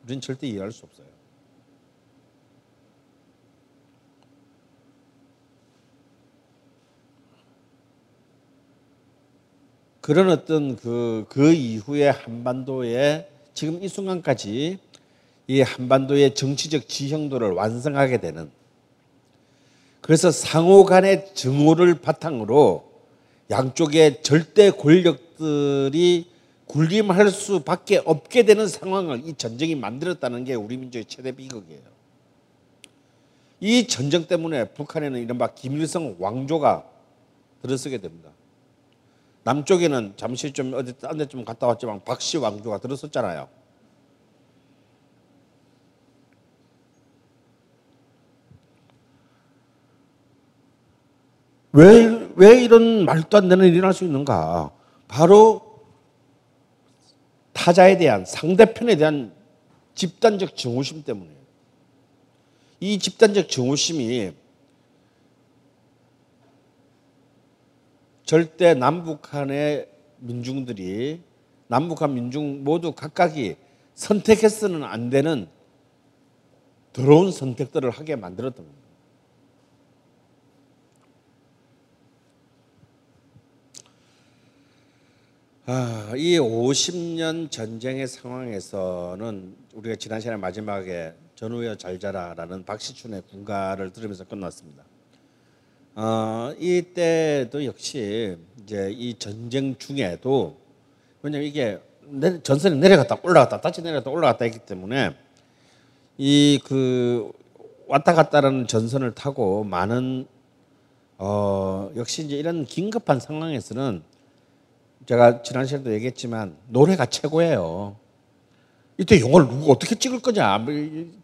우리는 절대 이해할 수 없어요. 그런 어떤 그, 그 이후에 한반도에 지금 이 순간까지 이 한반도의 정치적 지형도를 완성하게 되는 그래서 상호 간의 증오를 바탕으로 양쪽의 절대 권력들이 군림할 수밖에 없게 되는 상황을 이 전쟁이 만들었다는 게 우리 민족의 최대 비극이에요. 이 전쟁 때문에 북한에는 이른바 김일성 왕조가 들어서게 됩니다. 남쪽에는 잠시 좀 어디 딴 데 좀 갔다 왔지만 박씨 왕조가 들어섰잖아요. 왜, 왜 이런 말도 안 되는 일이 날수 있는가? 바로 타자에 대한, 상대편에 대한 집단적 증오심 때문에. 이 집단적 증오심이 절대 남북한의 민중들이 남북한 민중 모두 각각이 선택해서는 안 되는 더러운 선택들을 하게 만들었던 겁니다. 아, 이 50년 전쟁의 상황에서는 우리가 지난 시간에 마지막에 전우여 잘 자라라는 박시춘의 군가를 들으면서 끝났습니다. 어, 이때도 역시 이제 이 전쟁 중에도 왜냐면 이게 전선이 내려갔다 올라갔다 다시 내려갔다 올라갔다 했기 때문에 이 그 왔다 갔다라는 전선을 타고 많은 어 역시 이제 이런 긴급한 상황에서는 제가 지난 시간에도 얘기했지만 노래가 최고예요. 이때 영화를 누가 어떻게 찍을 거냐?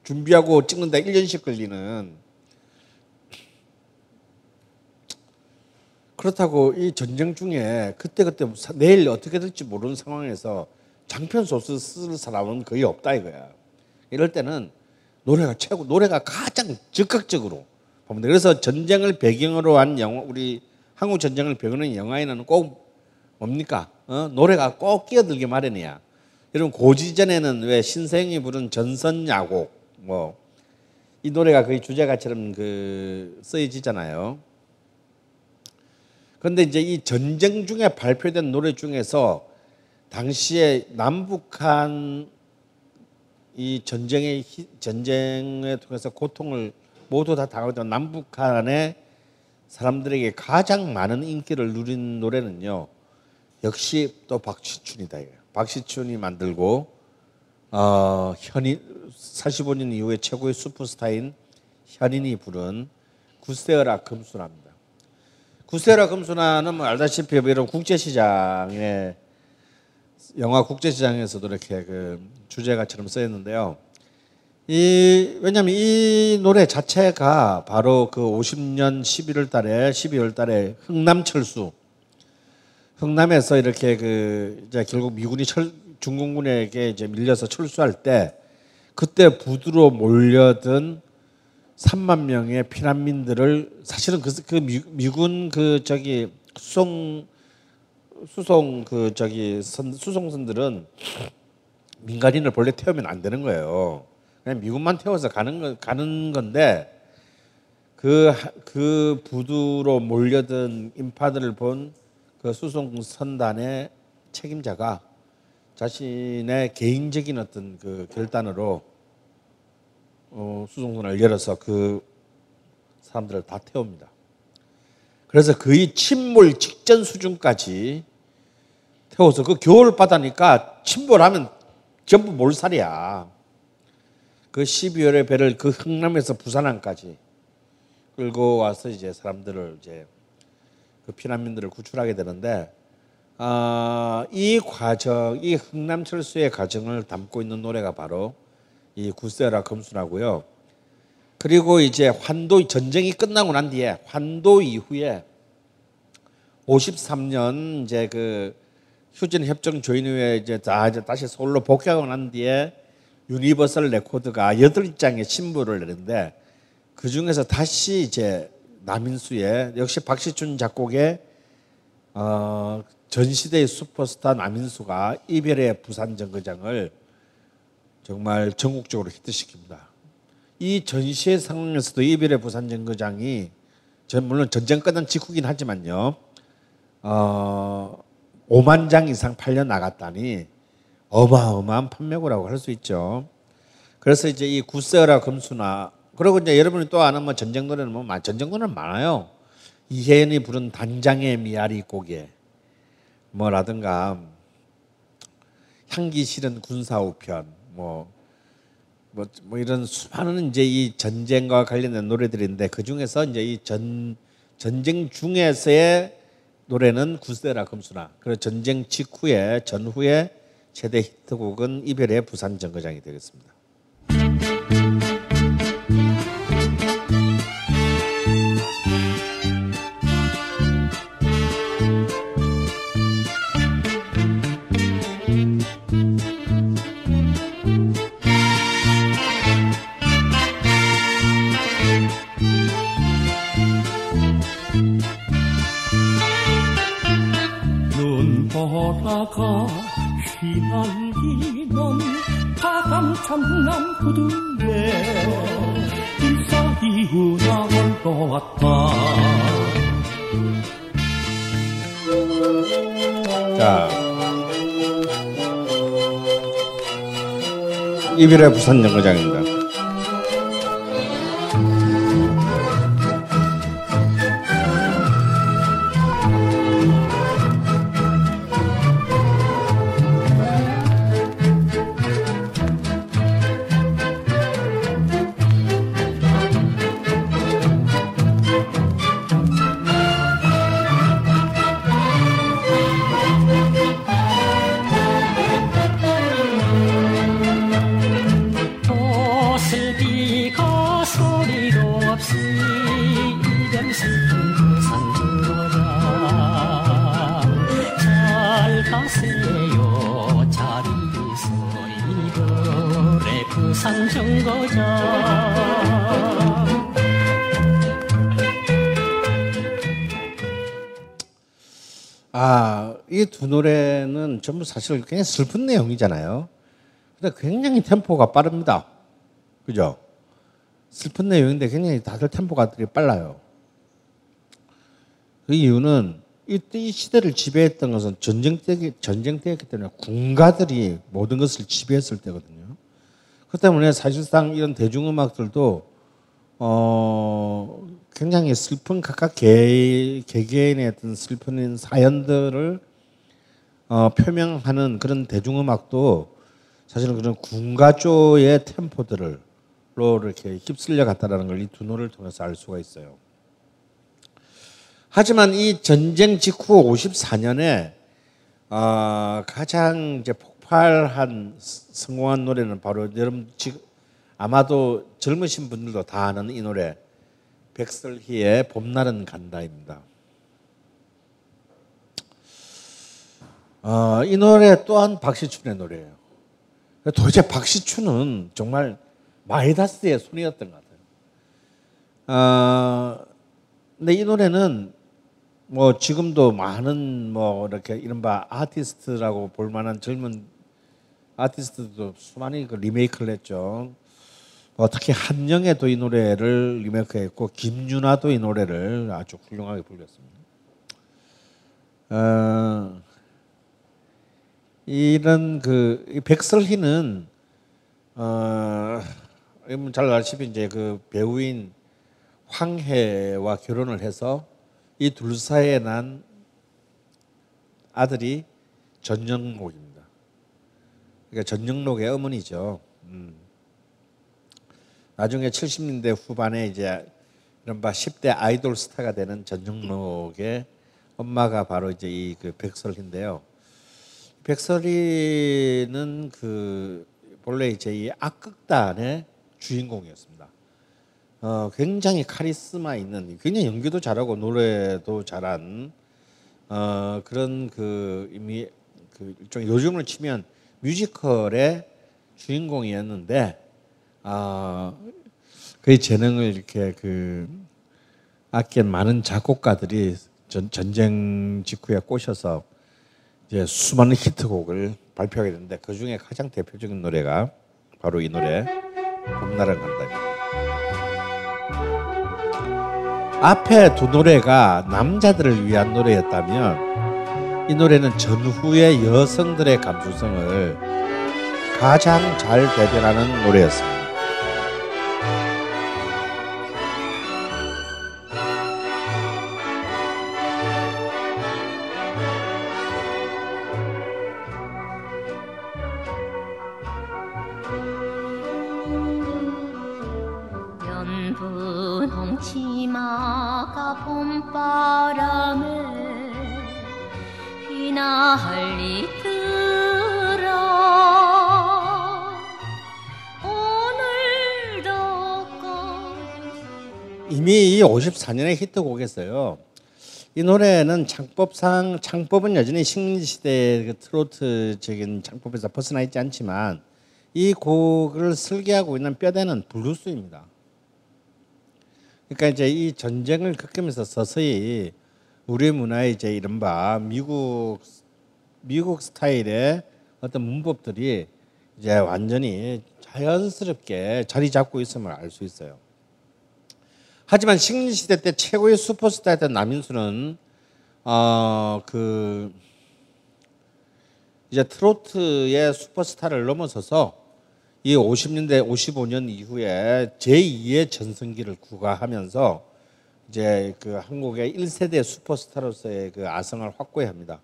준비하고 찍는데 1년씩 걸리는 그렇다고 이 전쟁 중에 그때 그때 내일 어떻게 될지 모르는 상황에서 장편 소설 쓸 사람은 거의 없다 이거야. 이럴 때는 노래가 최고 노래가 가장 적극적으로 보면 돼. 그래서 전쟁을 배경으로 한 영화 우리 한국 전쟁을 한 영화에는 꼭 뭡니까? 어? 노래가 꼭 끼어들게 마련이야. 여러분 고지전에는 왜 신세영이 부른 전선야곡 뭐 이 노래가 거의 주제가처럼 그 쓰여지잖아요. 그런데 이제 이 전쟁 중에 발표된 노래 중에서 당시에 남북한 이 전쟁의 전쟁에 통해서 고통을 모두 다 당하던 남북한의 사람들에게 가장 많은 인기를 누린 노래는요. 역시 또 박시춘이다. 박시춘이 만들고 어, 현인 45년 이후에 최고의 슈퍼스타인 현인이 부른 구세어라 금수나입니다. 구세어라 금수나는 뭐 알다시피 여러분 국제시장에 영화 국제시장에서도 이렇게 그 주제가처럼 쓰였는데요. 이 왜냐하면 이 노래 자체가 바로 그 50년 11월 달에 12월 달에 흥남 철수 흥남에서 이렇게 그 이제 결국 미군이 철, 중공군에게 이제 밀려서 철수할 때 그때 부두로 몰려든 3만 명의 피난민들을 사실은 그, 그 미, 군그 저기 수송 수송 그 저기 선, 수송선들은 민간인을 본래 태우면 안 되는 거예요. 그냥 미군만 태워서 가는 거, 가는 건데 그, 그 부두로 몰려든 인파들을 본 그 수송 선단의 책임자가 자신의 개인적인 어떤 그 결단으로 어, 수송선을 열어서 그 사람들을 다 태웁니다. 그래서 거의 침몰 직전 수준까지 태워서 그 겨울 바다니까 침몰하면 전부 몰살이야. 그 12월의 배를 그 흥남에서 부산항까지 끌고 와서 이제 사람들을 이제 그 피난민들을 구출하게 되는데 아, 이 과정, 이 흥남 철수의 과정을 담고 있는 노래가 바로 이 구세라 검수라고요. 그리고 이제 환도 전쟁이 끝나고 난 뒤에 환도 이후에 53년 이제 그 휴전 협정 조인 후에 이제 다 이제 다시 서울로 복귀하고 난 뒤에 유니버설 레코드가 여덟 장의 신보를 내는데 그 중에서 다시 이제 남인수의 역시 박시춘 작곡의 어, 전시대의 슈퍼스타 남인수가 이별의 부산 정거장을 정말 전국적으로 히트시킵니다. 이 전시의 상황에서도 이별의 부산 정거장이 물론 전쟁 끝난 직후긴 하지만요. 어, 5만 장 이상 팔려 나갔다니 어마어마한 판매고라고 할 수 있죠. 그래서 이제 이 구세어라 금수나 그리고 이제 여러분이 또 아는 뭐 전쟁 노래는 뭐 전쟁 노래는 많아요. 이혜연이 부른 단장의 미아리 고개 뭐라든가 향기 실은 군사 우편 뭐, 뭐, 뭐 이런 수많은 이제 이 전쟁과 관련된 노래들인데 그 중에서 이제 이 전 전쟁 중에서의 노래는 구세라 금수나 그리고 전쟁 직후에 전후에 최대 히트곡은 이별의 부산 정거장이 되겠습니다. 눈보라가 휘날리는 바람 참남 구두에 일사이구나 올라왔다 자, 이별의 부산 정거장입니다. 사실 굉장히 슬픈 내용이잖아요. 근데 굉장히 템포가 빠릅니다. 그죠? 슬픈 내용인데 굉장히 다들 템포가 되게 빨라요. 그 이유는 이때 이 시대를 지배했던 것은 전쟁 때 전쟁 때였기 때문에 군가들이 모든 것을 지배했을 때거든요. 그 때문에 사실상 이런 대중음악들도 어 굉장히 슬픈 각각 개, 개개인의 어떤 슬픈 사연들을 어, 표명하는 그런 대중음악도 사실은 그런 군가조의 템포들을 로 이렇게 휩쓸려 갔다라는 걸 이 두 노래를 통해서 알 수가 있어요. 하지만 이 전쟁 직후 54년에 어, 가장 이제 폭발한 성공한 노래는 바로 여러분 지금 아마도 젊으신 분들도 다 아는 이 노래 백설희의 봄날은 간다입니다. 어, 이 노래 또한 박시춘의 노래예요. 도대체 박시춘은 정말 마이다스의 손이었던 것 같아요. 어, 근데 이 노래는 뭐 지금도 많은 뭐 이렇게 이른바 아티스트라고 볼 만한 젊은 아티스트도 수많이 그 리메이크를 했죠. 뭐 특히 한영애도 이 노래를 리메이크했고 김윤아도 이 노래를 아주 훌륭하게 불렀습니다. 어, 이런 그 백설희는 어, 잘 아시피 이제 그 배우인 황해와 결혼을 해서 이 둘 사이에 난 아들이 전영록입니다. 그러니까 전영록의 어머니죠. 음. 나중에 70년대 후반에 이제 이른바 10대 아이돌 스타가 되는 전영록의 엄마가 바로 이제 이 그 백설인데요. 백설이는 그 본래 이제 이 악극단의 주인공이었습니다. 어, 굉장히 카리스마 있는, 굉장히 연기도 잘하고 노래도 잘한 어, 그런 그 이미 그 일종 요즘을 치면 뮤지컬의 주인공이었는데 아, 그의 재능을 이렇게 그 아끼는 많은 작곡가들이 전, 전쟁 직후에 꼬셔서 이제 수많은 히트곡을 발표하게 됐는데 그 중에 가장 대표적인 노래가 바로 이 노래 봄날은 간다입니다. 앞에 두 노래가 남자들을 위한 노래였다면 이 노래는 전후의 여성들의 감수성을 가장 잘 대변하는 노래였습니다. 1954년에 히트곡이었어요. 이 노래는 창법상 창법은 여전히 식민지시대 그 트로트적인 창법에서 벗어나 있지 않지만 이 곡을 설계하고 있는 뼈대는 블루스입니다. 그러니까 이제 이 전쟁을 겪으면서 서서히 우리 문화의 이제 이른바 미국 미국 스타일의 어떤 문법들이 이제 완전히 자연스럽게 자리 잡고 있음을 알 수 있어요. 하지만 식민 시대 때 최고의 슈퍼스타였던 남인수는 어 그 이제 트로트의 슈퍼스타를 넘어서서 이 50년대 55년 이후에 제2의 전성기를 구가하면서 이제 그 한국의 1세대 슈퍼스타로서의 그 아성을 확고히 합니다.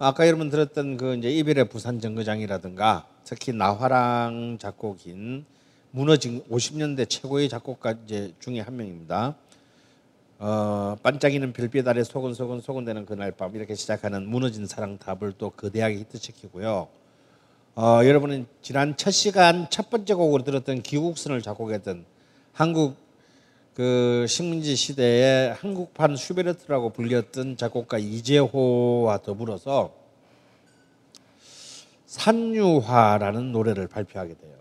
아까 여러분 들었던 그 이제 이별의 부산 정거장이라든가 특히 나화랑 작곡인 무너진 50년대 최고의 작곡가 이제 중에 한 명입니다. 어, 반짝이는 별빛 아래 소근소근 소근대는 그날 밤 이렇게 시작하는 무너진 사랑 답을 또 거대하게 히트시키고요. 어, 여러분은 지난 첫 시간 첫 번째 곡으로 들었던 기국선을 작곡했던 한국 그 식민지 시대의 한국판 슈베르트라고 불렸던 작곡가 이재호와 더불어서 산유화라는 노래를 발표하게 돼요.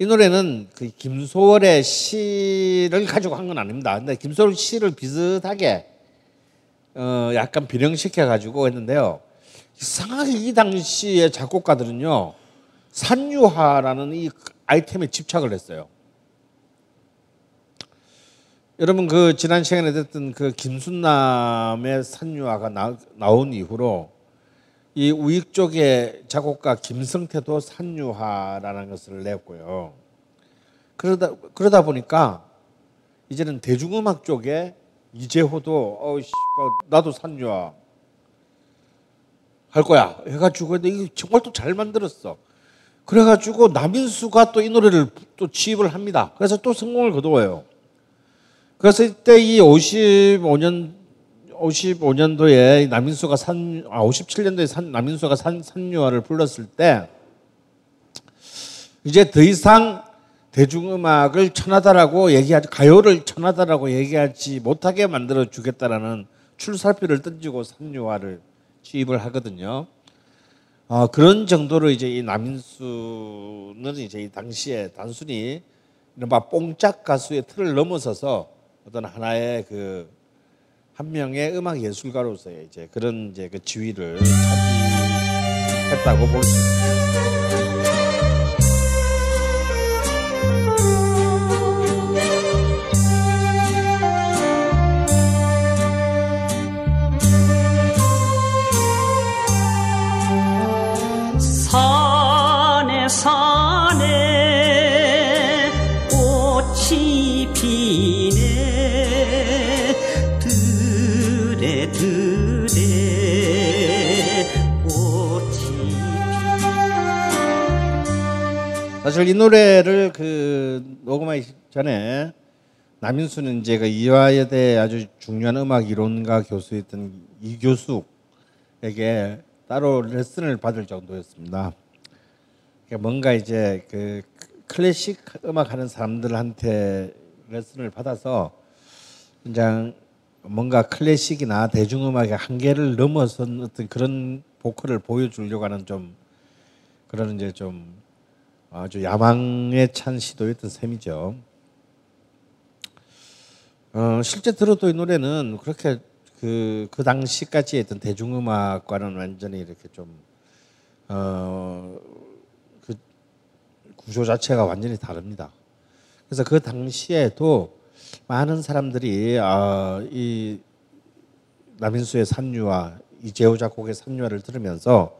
이 노래는 그 김소월의 시를 가지고 한 건 아닙니다. 근데 김소월 시를 비슷하게 어 약간 변형시켜 가지고 했는데요. 이상하게 이 당시의 작곡가들은요 산유화라는 이 아이템에 집착을 했어요. 여러분 그 지난 시간에 듣던 그 김순남의 산유화가 나, 나온 이후로 이 우익 쪽의 작곡가 김성태도 산유화라는 것을 냈고요. 그러다 그러다 보니까 이제는 대중음악 쪽에 이재호도 어 씨, 나도 산유화 할 거야 해가지고 근데 이게 정말 또 잘 만들었어. 그래가지고 남인수가 또 이 노래를 또 취입을 합니다. 그래서 또 성공을 거두어요. 그래서 이때 이 55년 55년도에 남인수가 산, 아 57년도에 산, 남인수가 산, 산유화를 불렀을 때 이제 더 이상 대중음악을 천하다라고 얘기하지 가요를 천하다라고 얘기하지 못하게 만들어 주겠다라는 출살표를 던지고 산유화를 취입을 하거든요. 어, 그런 정도로 이제 이 남인수는 이제 이 당시에 단순히 이른바 뽕짝 가수의 틀을 넘어서서 어떤 하나의 그 한 명의 음악 예술가로서의 이제 그런 이제 그 지위를 차지했다고 볼 수 있습니다. 사실 이 노래를 그 녹음하기 전에 남인수는 이제 그 이화여대 아주 중요한 음악 이론가 교수였던 이 교수에게 따로 레슨을 받을 정도였습니다. 그러니까 뭔가 이제 그 클래식 음악 하는 사람들한테 레슨을 받아서 그냥 뭔가 클래식이나 대중음악의 한계를 넘어선 어떤 그런 보컬을 보여주려고 하는 좀 그런 이제 좀 아주 야망에 찬 시도였던 셈이죠. 어, 실제 들어도 이 노래는 그렇게 그, 그 당시까지 했던 대중음악과는 완전히 이렇게 좀, 어, 그 구조 자체가 완전히 다릅니다. 그래서 그 당시에도 많은 사람들이, 어, 이 남인수의 산유와 이재호 작곡의 산유화를 들으면서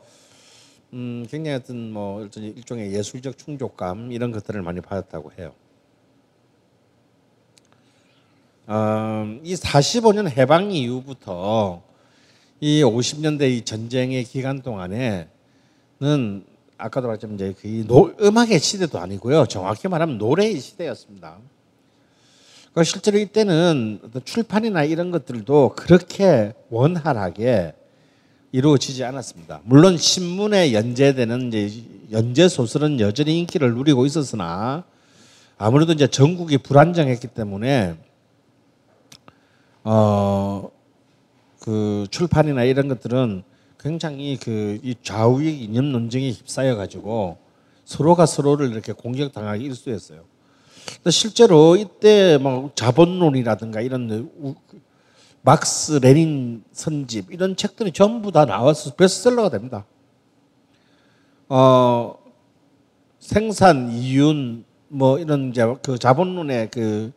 음, 굉장히 어떤 뭐 일종의- 일종의 예술적 충족감 이런 것들을 많이 받았다고 해요. 어, 이 45년 해방 이후부터 이 50년대 이 전쟁의 기간 동안에는 아까도 말했지만 이제 그 노, 음악의 시대도 아니고요. 정확히 말하면 노래의 시대였습니다. 그러니까 실제로 이때는 어떤 출판이나 이런 것들도 그렇게 원활하게 이루어지지 않았습니다. 물론 신문에 연재되는 연재 소설은 여전히 인기를 누리고 있었으나 아무래도 이제 전국이 불안정했기 때문에 어, 그 출판이나 이런 것들은 굉장히 그 이 좌우의 이념 논쟁에 휩싸여 가지고 서로가 서로를 이렇게 공격당하기 일쑤였어요. 실제로 이때 뭐 자본론이라든가 이런 우- 막스 레닌 선집 이런 책들이 전부 다 나와서 베스트셀러가 됩니다. 어, 생산 이윤 뭐 이런 이제 그 자본론의 그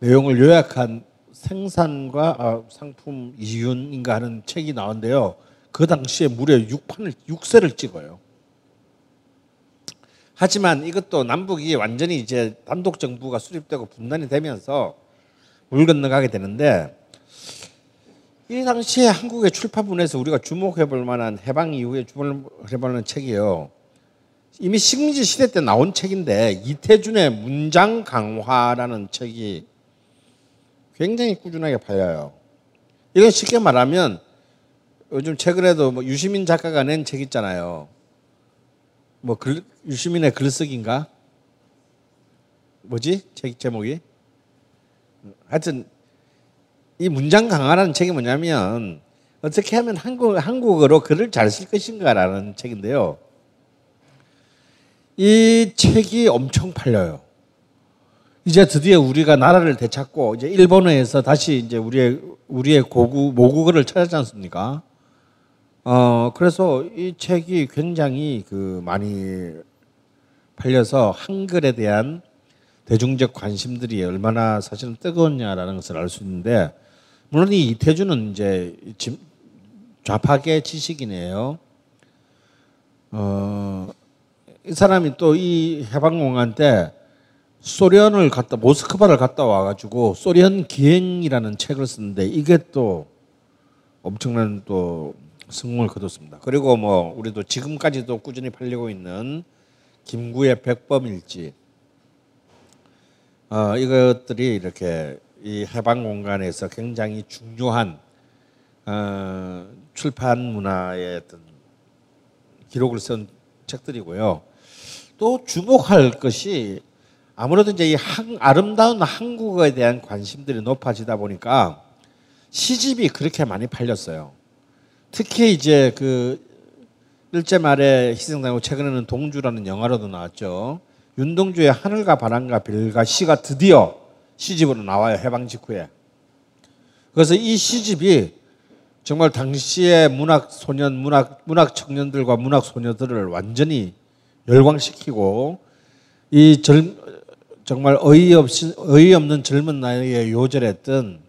내용을 요약한 생산과 아, 상품 이윤인가 하는 책이 나온데요. 그 당시에 무려 6판을 6세를 찍어요. 하지만 이것도 남북이 완전히 이제 단독 정부가 수립되고 분단이 되면서 물 건너가게 되는데 이 당시에 한국의 출판문에서 우리가 주목해 볼 만한 해방 이후에 주목해 볼 만한 책이에요. 이미 식민지 시대 때 나온 책인데 이태준의 문장 강화라는 책이 굉장히 꾸준하게 팔려요. 이건 쉽게 말하면 요즘 최근에도 뭐 유시민 작가가 낸 책 있잖아요. 뭐 글, 유시민의 글쓰기인가? 뭐지? 책 제목이? 하여튼 이 문장 강화라는 책이 뭐냐면 어떻게 하면 한국 한국어로 글을 잘 쓸 것인가라는 책인데요. 이 책이 엄청 팔려요. 이제 드디어 우리가 나라를 되찾고 이제 일본어에서 다시 이제 우리의 우리의 고구 모국어를 찾았지 않습니까? 어 그래서 이 책이 굉장히 그 많이 팔려서 한글에 대한 대중적 관심들이 얼마나 사실은 뜨거웠냐라는 것을 알 수 있는데 물론 이 이태주는 이제 지- 좌파계 지식이네요. 어, 이 사람이 또 이 해방공간 때 소련을 갔다 모스크바를 갔다 와가지고 소련 기행이라는 책을 썼는데 이게 또 엄청난 또 성공을 거뒀습니다. 그리고 뭐 우리도 지금까지도 꾸준히 팔리고 있는 김구의 백범일지 어, 이것들이 이렇게 이 해방 공간에서 굉장히 중요한 어, 출판 문화의 어떤 기록을 쓴 책들이고요. 또 주목할 것이 아무래도 이제 이 한, 아름다운 한국어에 대한 관심들이 높아지다 보니까 시집이 그렇게 많이 팔렸어요. 특히 이제 그 일제 말에 희생당하고 최근에는 동주라는 영화로도 나왔죠. 윤동주의 하늘과 바람과 별과 시가 드디어 시집으로 나와요. 해방 직후에. 그래서 이 시집이 정말 당시의 문학 소년, 문학 문학 청년들과 문학 소녀들을 완전히 열광시키고 이 젊, 정말 어이없이 어이없는 젊은 나이에 요절했던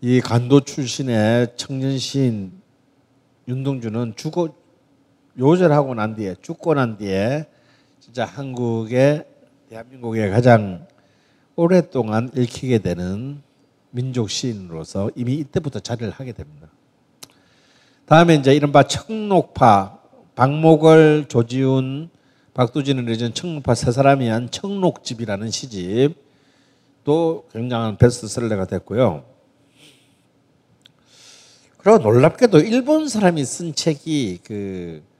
이 간도 출신의 청년 시인 윤동주는 죽어 요절하고 난 뒤에 죽고 난 뒤에 진짜 한국의 대한민국의 가장 오랫동안 읽히게 되는 민족 시인으로서 이미 이때부터 자리를 하게 됩니다. 다음에 이제 이른바 청록파 박목월, 조지훈, 박두진을 내준 청록파 세 사람이 한 청록집이라는 시집 또 굉장한 베스트셀러가 됐고요. 그리고 놀랍게도 일본 사람이 쓴 책이 그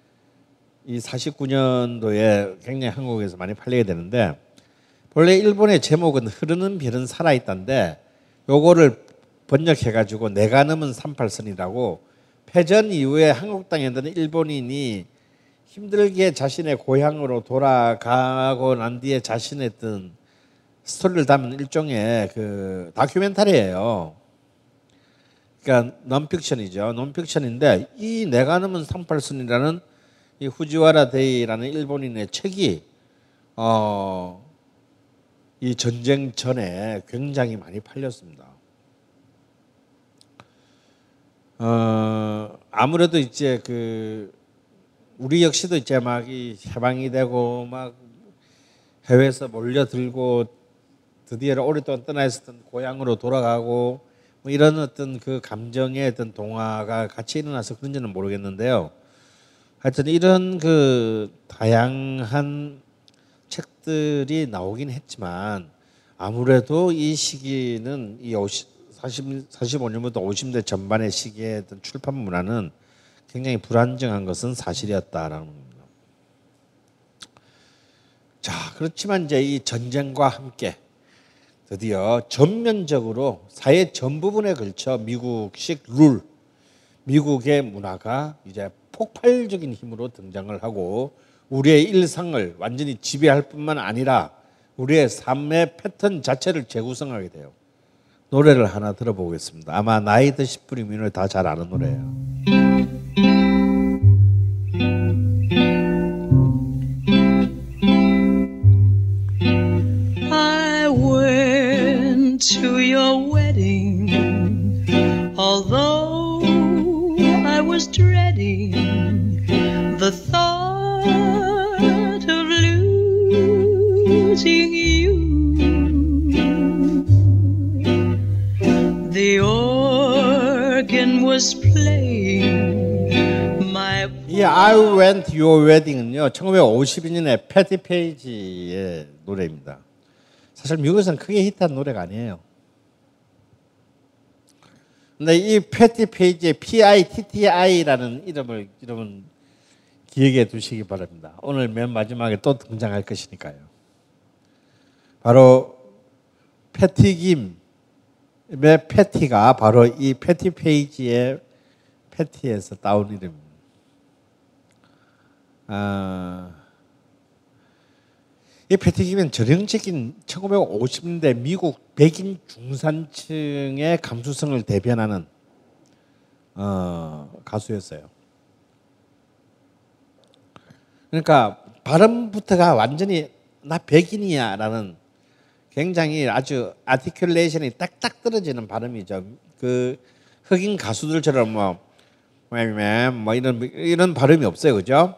이 49년도에 굉장히 한국에서 많이 팔리게 되는데 본래 일본의 제목은 흐르는 별은 살아있다인데 요거를 번역해 가지고 내가 넘은 38선이라고 패전 이후에 한국 땅에 있는 일본인이 힘들게 자신의 고향으로 돌아가고 난 뒤에 자신의 어떤 스토리를 담은 일종의 그 다큐멘터리예요. 그러니까 논픽션이죠. 논픽션인데 이 내가 넘은 38선이라는 이 후지와라 데이라는 일본인의 책이 어, 이 전쟁 전에 굉장히 많이 팔렸습니다. 어, 아무래도 이제 그 우리 역시도 이제 막 이 해방이 되고 막 해외에서 몰려들고 드디어 오랫동안 떠나 있었던 고향으로 돌아가고 뭐 이런 어떤 그 감정의 어떤 동화가 같이 일어나서 그런지는 모르겠는데요. 하여튼 이런 그 다양한 책들이 나오긴 했지만 아무래도 이 시기는 이 50, 40, 45년부터 50대 전반의 시기의 어떤 출판 문화는 굉장히 불안정한 것은 사실이었다라는 겁니다. 자, 그렇지만 이제 이 전쟁과 함께 드디어 전면적으로 사회 전 부분에 걸쳐 미국식 룰, 미국의 문화가 이제 폭발적인 힘으로 등장을 하고 우리의 일상을 완전히 지배할 뿐만 아니라 우리의 삶의 패턴 자체를 재구성하게 돼요. 노래를 하나 들어보겠습니다. 아마 나이 드신 분이면 다잘 아는 노래예요. I went to your wedding, although I was dreading the thought losing you. The organ was playing my 이 I Went Your Wedding은요 1952년에 패티 페이지의 노래입니다. 사실 미국에서는 크게 히트한 노래가 아니에요. 근데 이 패티 페이지의 P.I.T.T.I라는 이름을 이름은 기억해 두시기 바랍니다. 오늘 맨 마지막에 또 등장할 것이니까요. 바로 패티 김 패티가 바로 이 패티 페이지의 패티에서 따온 이름입니다. 아, 이 패티기는 전형적인 1950년대 미국 백인 중산층의 감수성을 대변하는 어, 가수였어요. 그러니까 발음부터가 완전히 나 백인이야라는 굉장히 아주 아티큘레이션이 딱딱 떨어지는 발음이죠. 그 흑인 가수들처럼 뭐, 뭐 이런 이런 발음이 없어요, 그죠?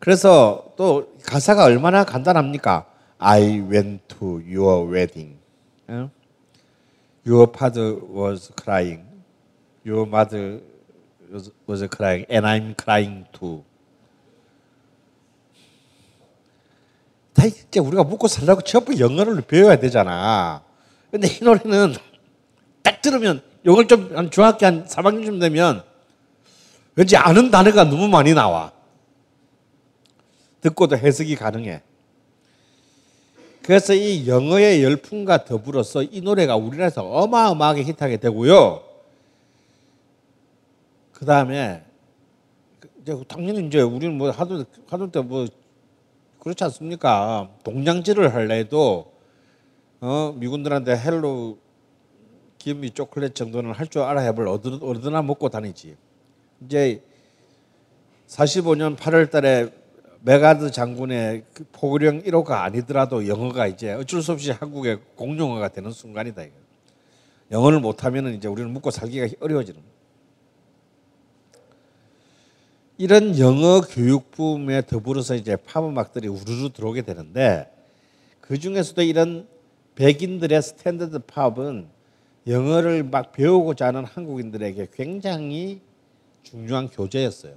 그래서 또 가사가 얼마나 간단합니까? I went to your wedding. Your father was crying. Your mother was, was crying, and I'm crying too. 다 이제 우리가 묵고 살려고 전부 영어를 배워야 되잖아. 근데 이 노래는 딱 들으면 이걸 좀 중학교 한 3학년쯤 되면 왠지 아는 단어가 너무 많이 나와. 듣고도 해석이 가능해. 그래서 이 영어의 열풍과 더불어서 이 노래가 우리나라에서 어마어마하게 히트하게 되고요. 그 다음에 당연히 이제 우리는 뭐 하도 하도 때뭐 그렇지 않습니까? 동냥질을 할래도 어, 미군들한테 hello gimme chocolate 정도는 할 줄 알아야 뭘 어디, 어디나 먹고 다니지. 이제 45년 8월 달에 맥아더 장군의 그 포고령 1호가 아니더라도 영어가 이제 어쩔 수 없이 한국의 공용어가 되는 순간이다. 이거. 영어를 못하면 이제 우리는 묵고 살기가 어려워지는 거예요. 이런 영어 교육 붐에 더불어서 이제 팝 음악들이 우르르 들어오게 되는데 그 중에서도 이런 백인들의 스탠더드 팝은 영어를 막 배우고자 하는 한국인들에게 굉장히 중요한 교재였어요.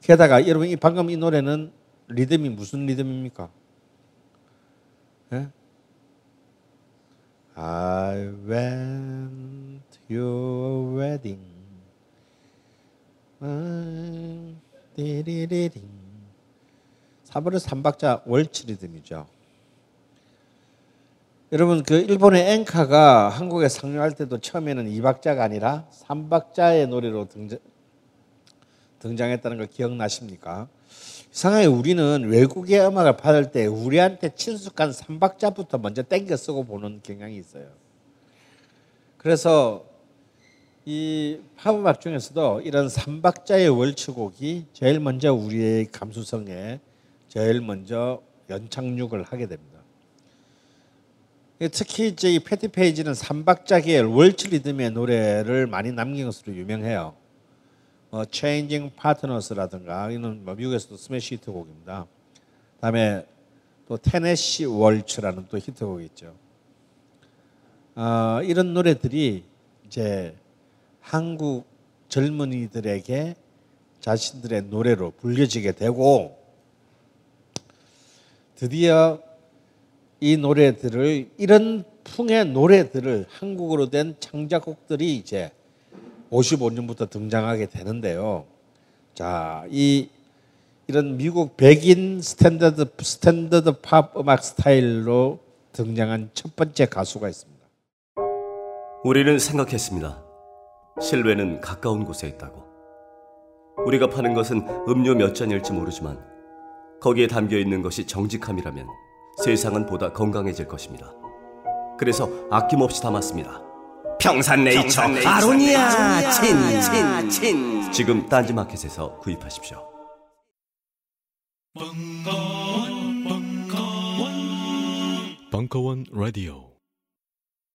게다가 여러분 이 방금 이 노래는 리듬이 무슨 리듬입니까? 예? I went to your wedding. 띠리리링. 3월의 3박자 월츠 리듬이죠. 여러분 그 일본의 엔카가 한국에 상륙할 때도 처음에는 2박자가 아니라 3박자의 노래로 등장, 등장 했다는 걸 기억나십니까? 이상하게 우리는 외국의 음악을 받을 때 우리한테 친숙한 3박자부터 먼저 땡겨 쓰고 보는 경향이 있어요. 그래서 이 팝음악 중에서도 이런 3박자의 월츠곡이 제일 먼저 우리의 감수성에 제일 먼저 연착륙을 하게 됩니다. 특히 이제 이 패티 페이지는 3박자계의 월츠 리듬의 노래를 많이 남긴 것으로 유명해요. 뭐 Changing Partners라든가 이는 뭐 미국에서도 스매시 히트곡입니다. 다음에 또 테네시 월츠라는 또 히트곡이 있죠. 어, 이런 노래들이 이제 한국 젊은이들에게 자신들의 노래로 불려지게 되고 드디어 이 노래들을 이런 풍의 노래들을 한국어로 된 창작곡들이 이제 55년부터 등장하게 되는데요. 자, 이 이런 미국 백인 스탠더드 스탠더드 팝 음악 스타일로 등장한 첫 번째 가수가 있습니다. 우리는 생각했습니다. 실외는 가까운 곳에 있다고. 우리가 파는 것은 음료 몇 잔일지 모르지만 거기에 담겨 있는 것이 정직함이라면 세상은 보다 건강해질 것입니다. 그래서 아낌없이 담았습니다. 평산네이처, 아로니아 친, 친, 친. 지금 딴지마켓에서 구입하십시오. 벙커원 라디오